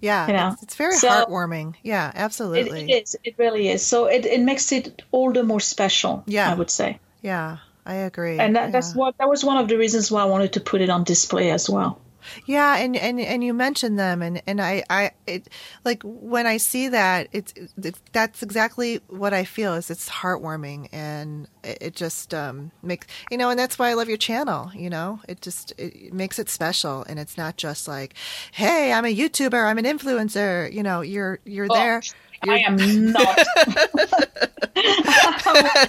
yeah you know? it's, it's very so heartwarming yeah absolutely it, it is it really is so it, it makes it all the more special yeah i would say yeah, I agree. And that, yeah. that's what that was one of the reasons why I wanted to put it on display as well. Yeah, and, and and you mentioned them, and and I I it, like when I see that it's, it's that's exactly what I feel is it's heartwarming, and it, it just um, makes you know, and that's why I love your channel. You know, it just it makes it special, and it's not just like, hey, I'm a YouTuber, I'm an influencer. You know, you're you're oh. there I am not.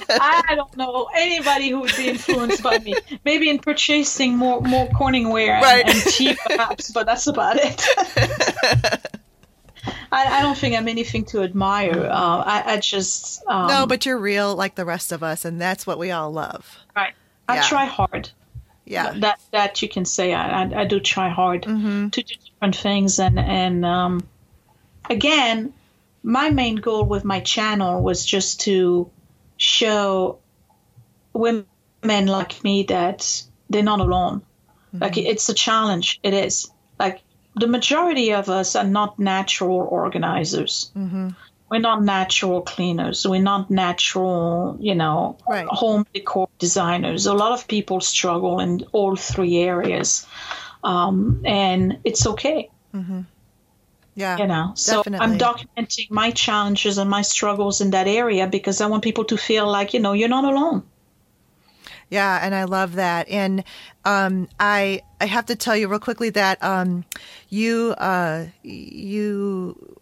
I don't know anybody who would be influenced by me. Maybe in purchasing more more Corningware and, right. and tea, perhaps, but that's about it. I, I, don't think I'm anything to admire. Uh, I, I, just um, no, but you're real like the rest of us, and that's what we all love. Right. I yeah. try hard. Yeah. That that you can say. I I, I do try hard mm-hmm. to do different things, and and um, again, my main goal with my channel was just to show women like me that they're not alone. Mm-hmm. Like it's a challenge. It is. Like the majority of us are not natural organizers. Mm-hmm. We're not natural cleaners. We're not natural, you know, right. home decor designers. A lot of people struggle in all three areas, um, and it's okay. Mm-hmm. Yeah. You know, so definitely. I'm documenting my challenges and my struggles in that area because I want people to feel like, you know, you're not alone. Yeah, and I love that. And um, I I have to tell you real quickly that um, you uh, you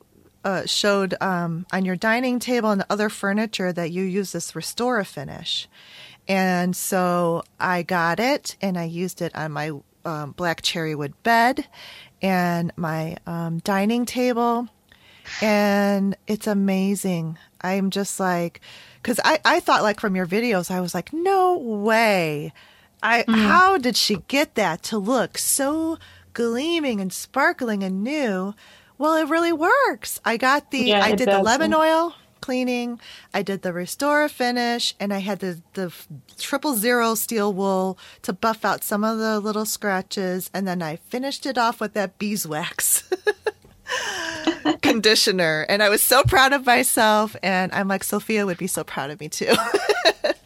uh, showed um, on your dining table and the other furniture that you use this Restor-A-Finish, and so I got it and I used it on my um, black cherry wood bed, and my um, dining table. And it's amazing. I'm just like, because I, I thought, like, from your videos, I was like, no way. I, mm. How did she get that to look so gleaming and sparkling and new? Well, it really works. I got the, yeah, I did the lemon oil cleaning. I did the Restor-A-Finish and I had the, the triple zero steel wool to buff out some of the little scratches. And then I finished it off with that beeswax conditioner. And I was so proud of myself. And I'm like, Sophia would be so proud of me too.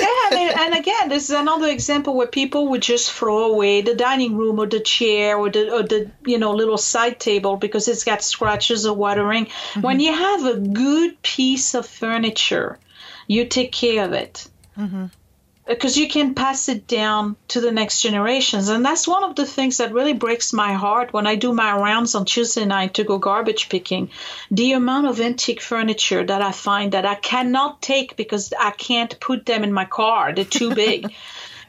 yeah, and again, this is another example where people would just throw away the dining room or the chair or the or the you know little side table because it's got scratches or watering. Mm-hmm. When you have a good piece of furniture, you take care of it. Mm-hmm because you can pass it down to the next generations. And that's one of the things that really breaks my heart when I do my rounds on Tuesday night to go garbage picking. The amount of antique furniture that I find that I cannot take because I can't put them in my car, they're too big.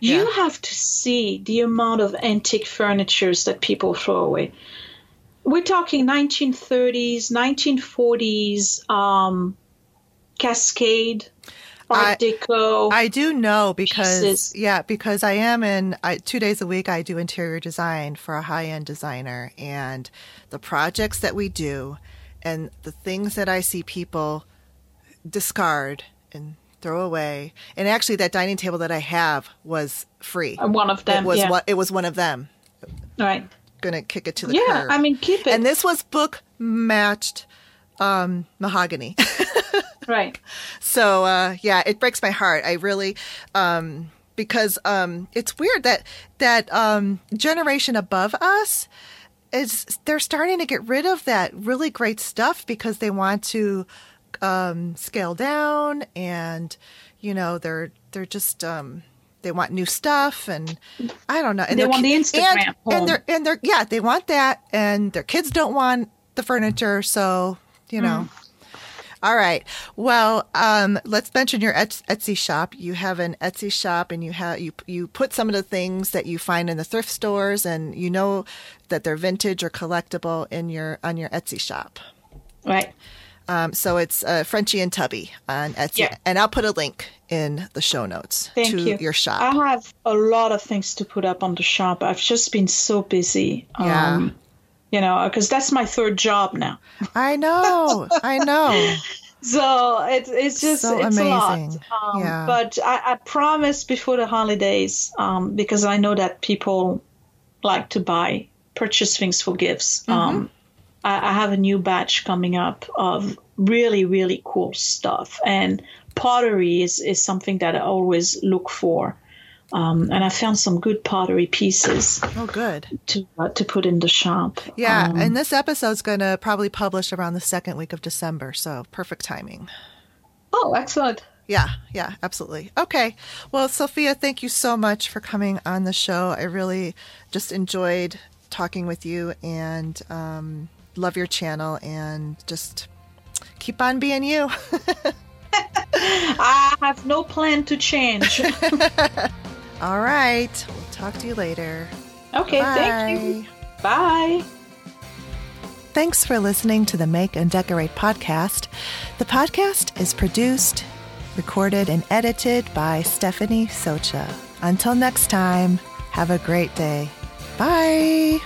You have to see the amount of antique furnitures that people throw away. We're talking 1930s, 1940s, um, Cascade, Art Deco. I do know because pieces. yeah, because I am in I, two days a week. I do interior design for a high end designer, and the projects that we do, and the things that I see people discard and throw away. And actually, that dining table that I have was free. One of them. It was yeah. one. It was one of them. Right. Gonna kick it to the yeah, curb. I mean, keep it. And this was book matched um, mahogany. right. So uh, yeah, it breaks my heart. I really. Um, because um, it's weird that that um, generation above us is they're starting to get rid of that really great stuff because they want to um, scale down and you know they're they're just um, they want new stuff and I don't know. And they want the Instagram and, and they're and they're yeah they want that and their kids don't want the furniture so you know. Mm. All right. Well, um, let's mention your Etsy shop. You have an Etsy shop, and you have you you put some of the things that you find in the thrift stores, and you know that they're vintage or collectible in your on your Etsy shop. Right. Um, so it's uh, Frenchy and Tubby on Etsy, yeah. and I'll put a link in the show notes Thank to you. your shop. I have a lot of things to put up on the shop. I've just been so busy. Yeah. You know, because that's my third job now. I know. I know. So it's it's just so it's amazing. a lot. Um, yeah. But I, I promise before the holidays, um, because I know that people like to buy purchase things for gifts. Mm-hmm. Um, I, I have a new batch coming up of really, really cool stuff. And pottery is, is something that I always look for. Um, and I found some good pottery pieces. Oh, good to uh, to put in the shop. Yeah, um, and this episode's going to probably publish around the second week of December, so perfect timing. Oh, excellent! Yeah, yeah, absolutely. Okay, well, Sophia, thank you so much for coming on the show. I really just enjoyed talking with you, and um, love your channel and just keep on being you. I have no plan to change. All right. We'll talk to you later. Okay, Bye. thank you. Bye. Thanks for listening to the Make and Decorate podcast. The podcast is produced, recorded, and edited by Stephanie Socha. Until next time, have a great day. Bye.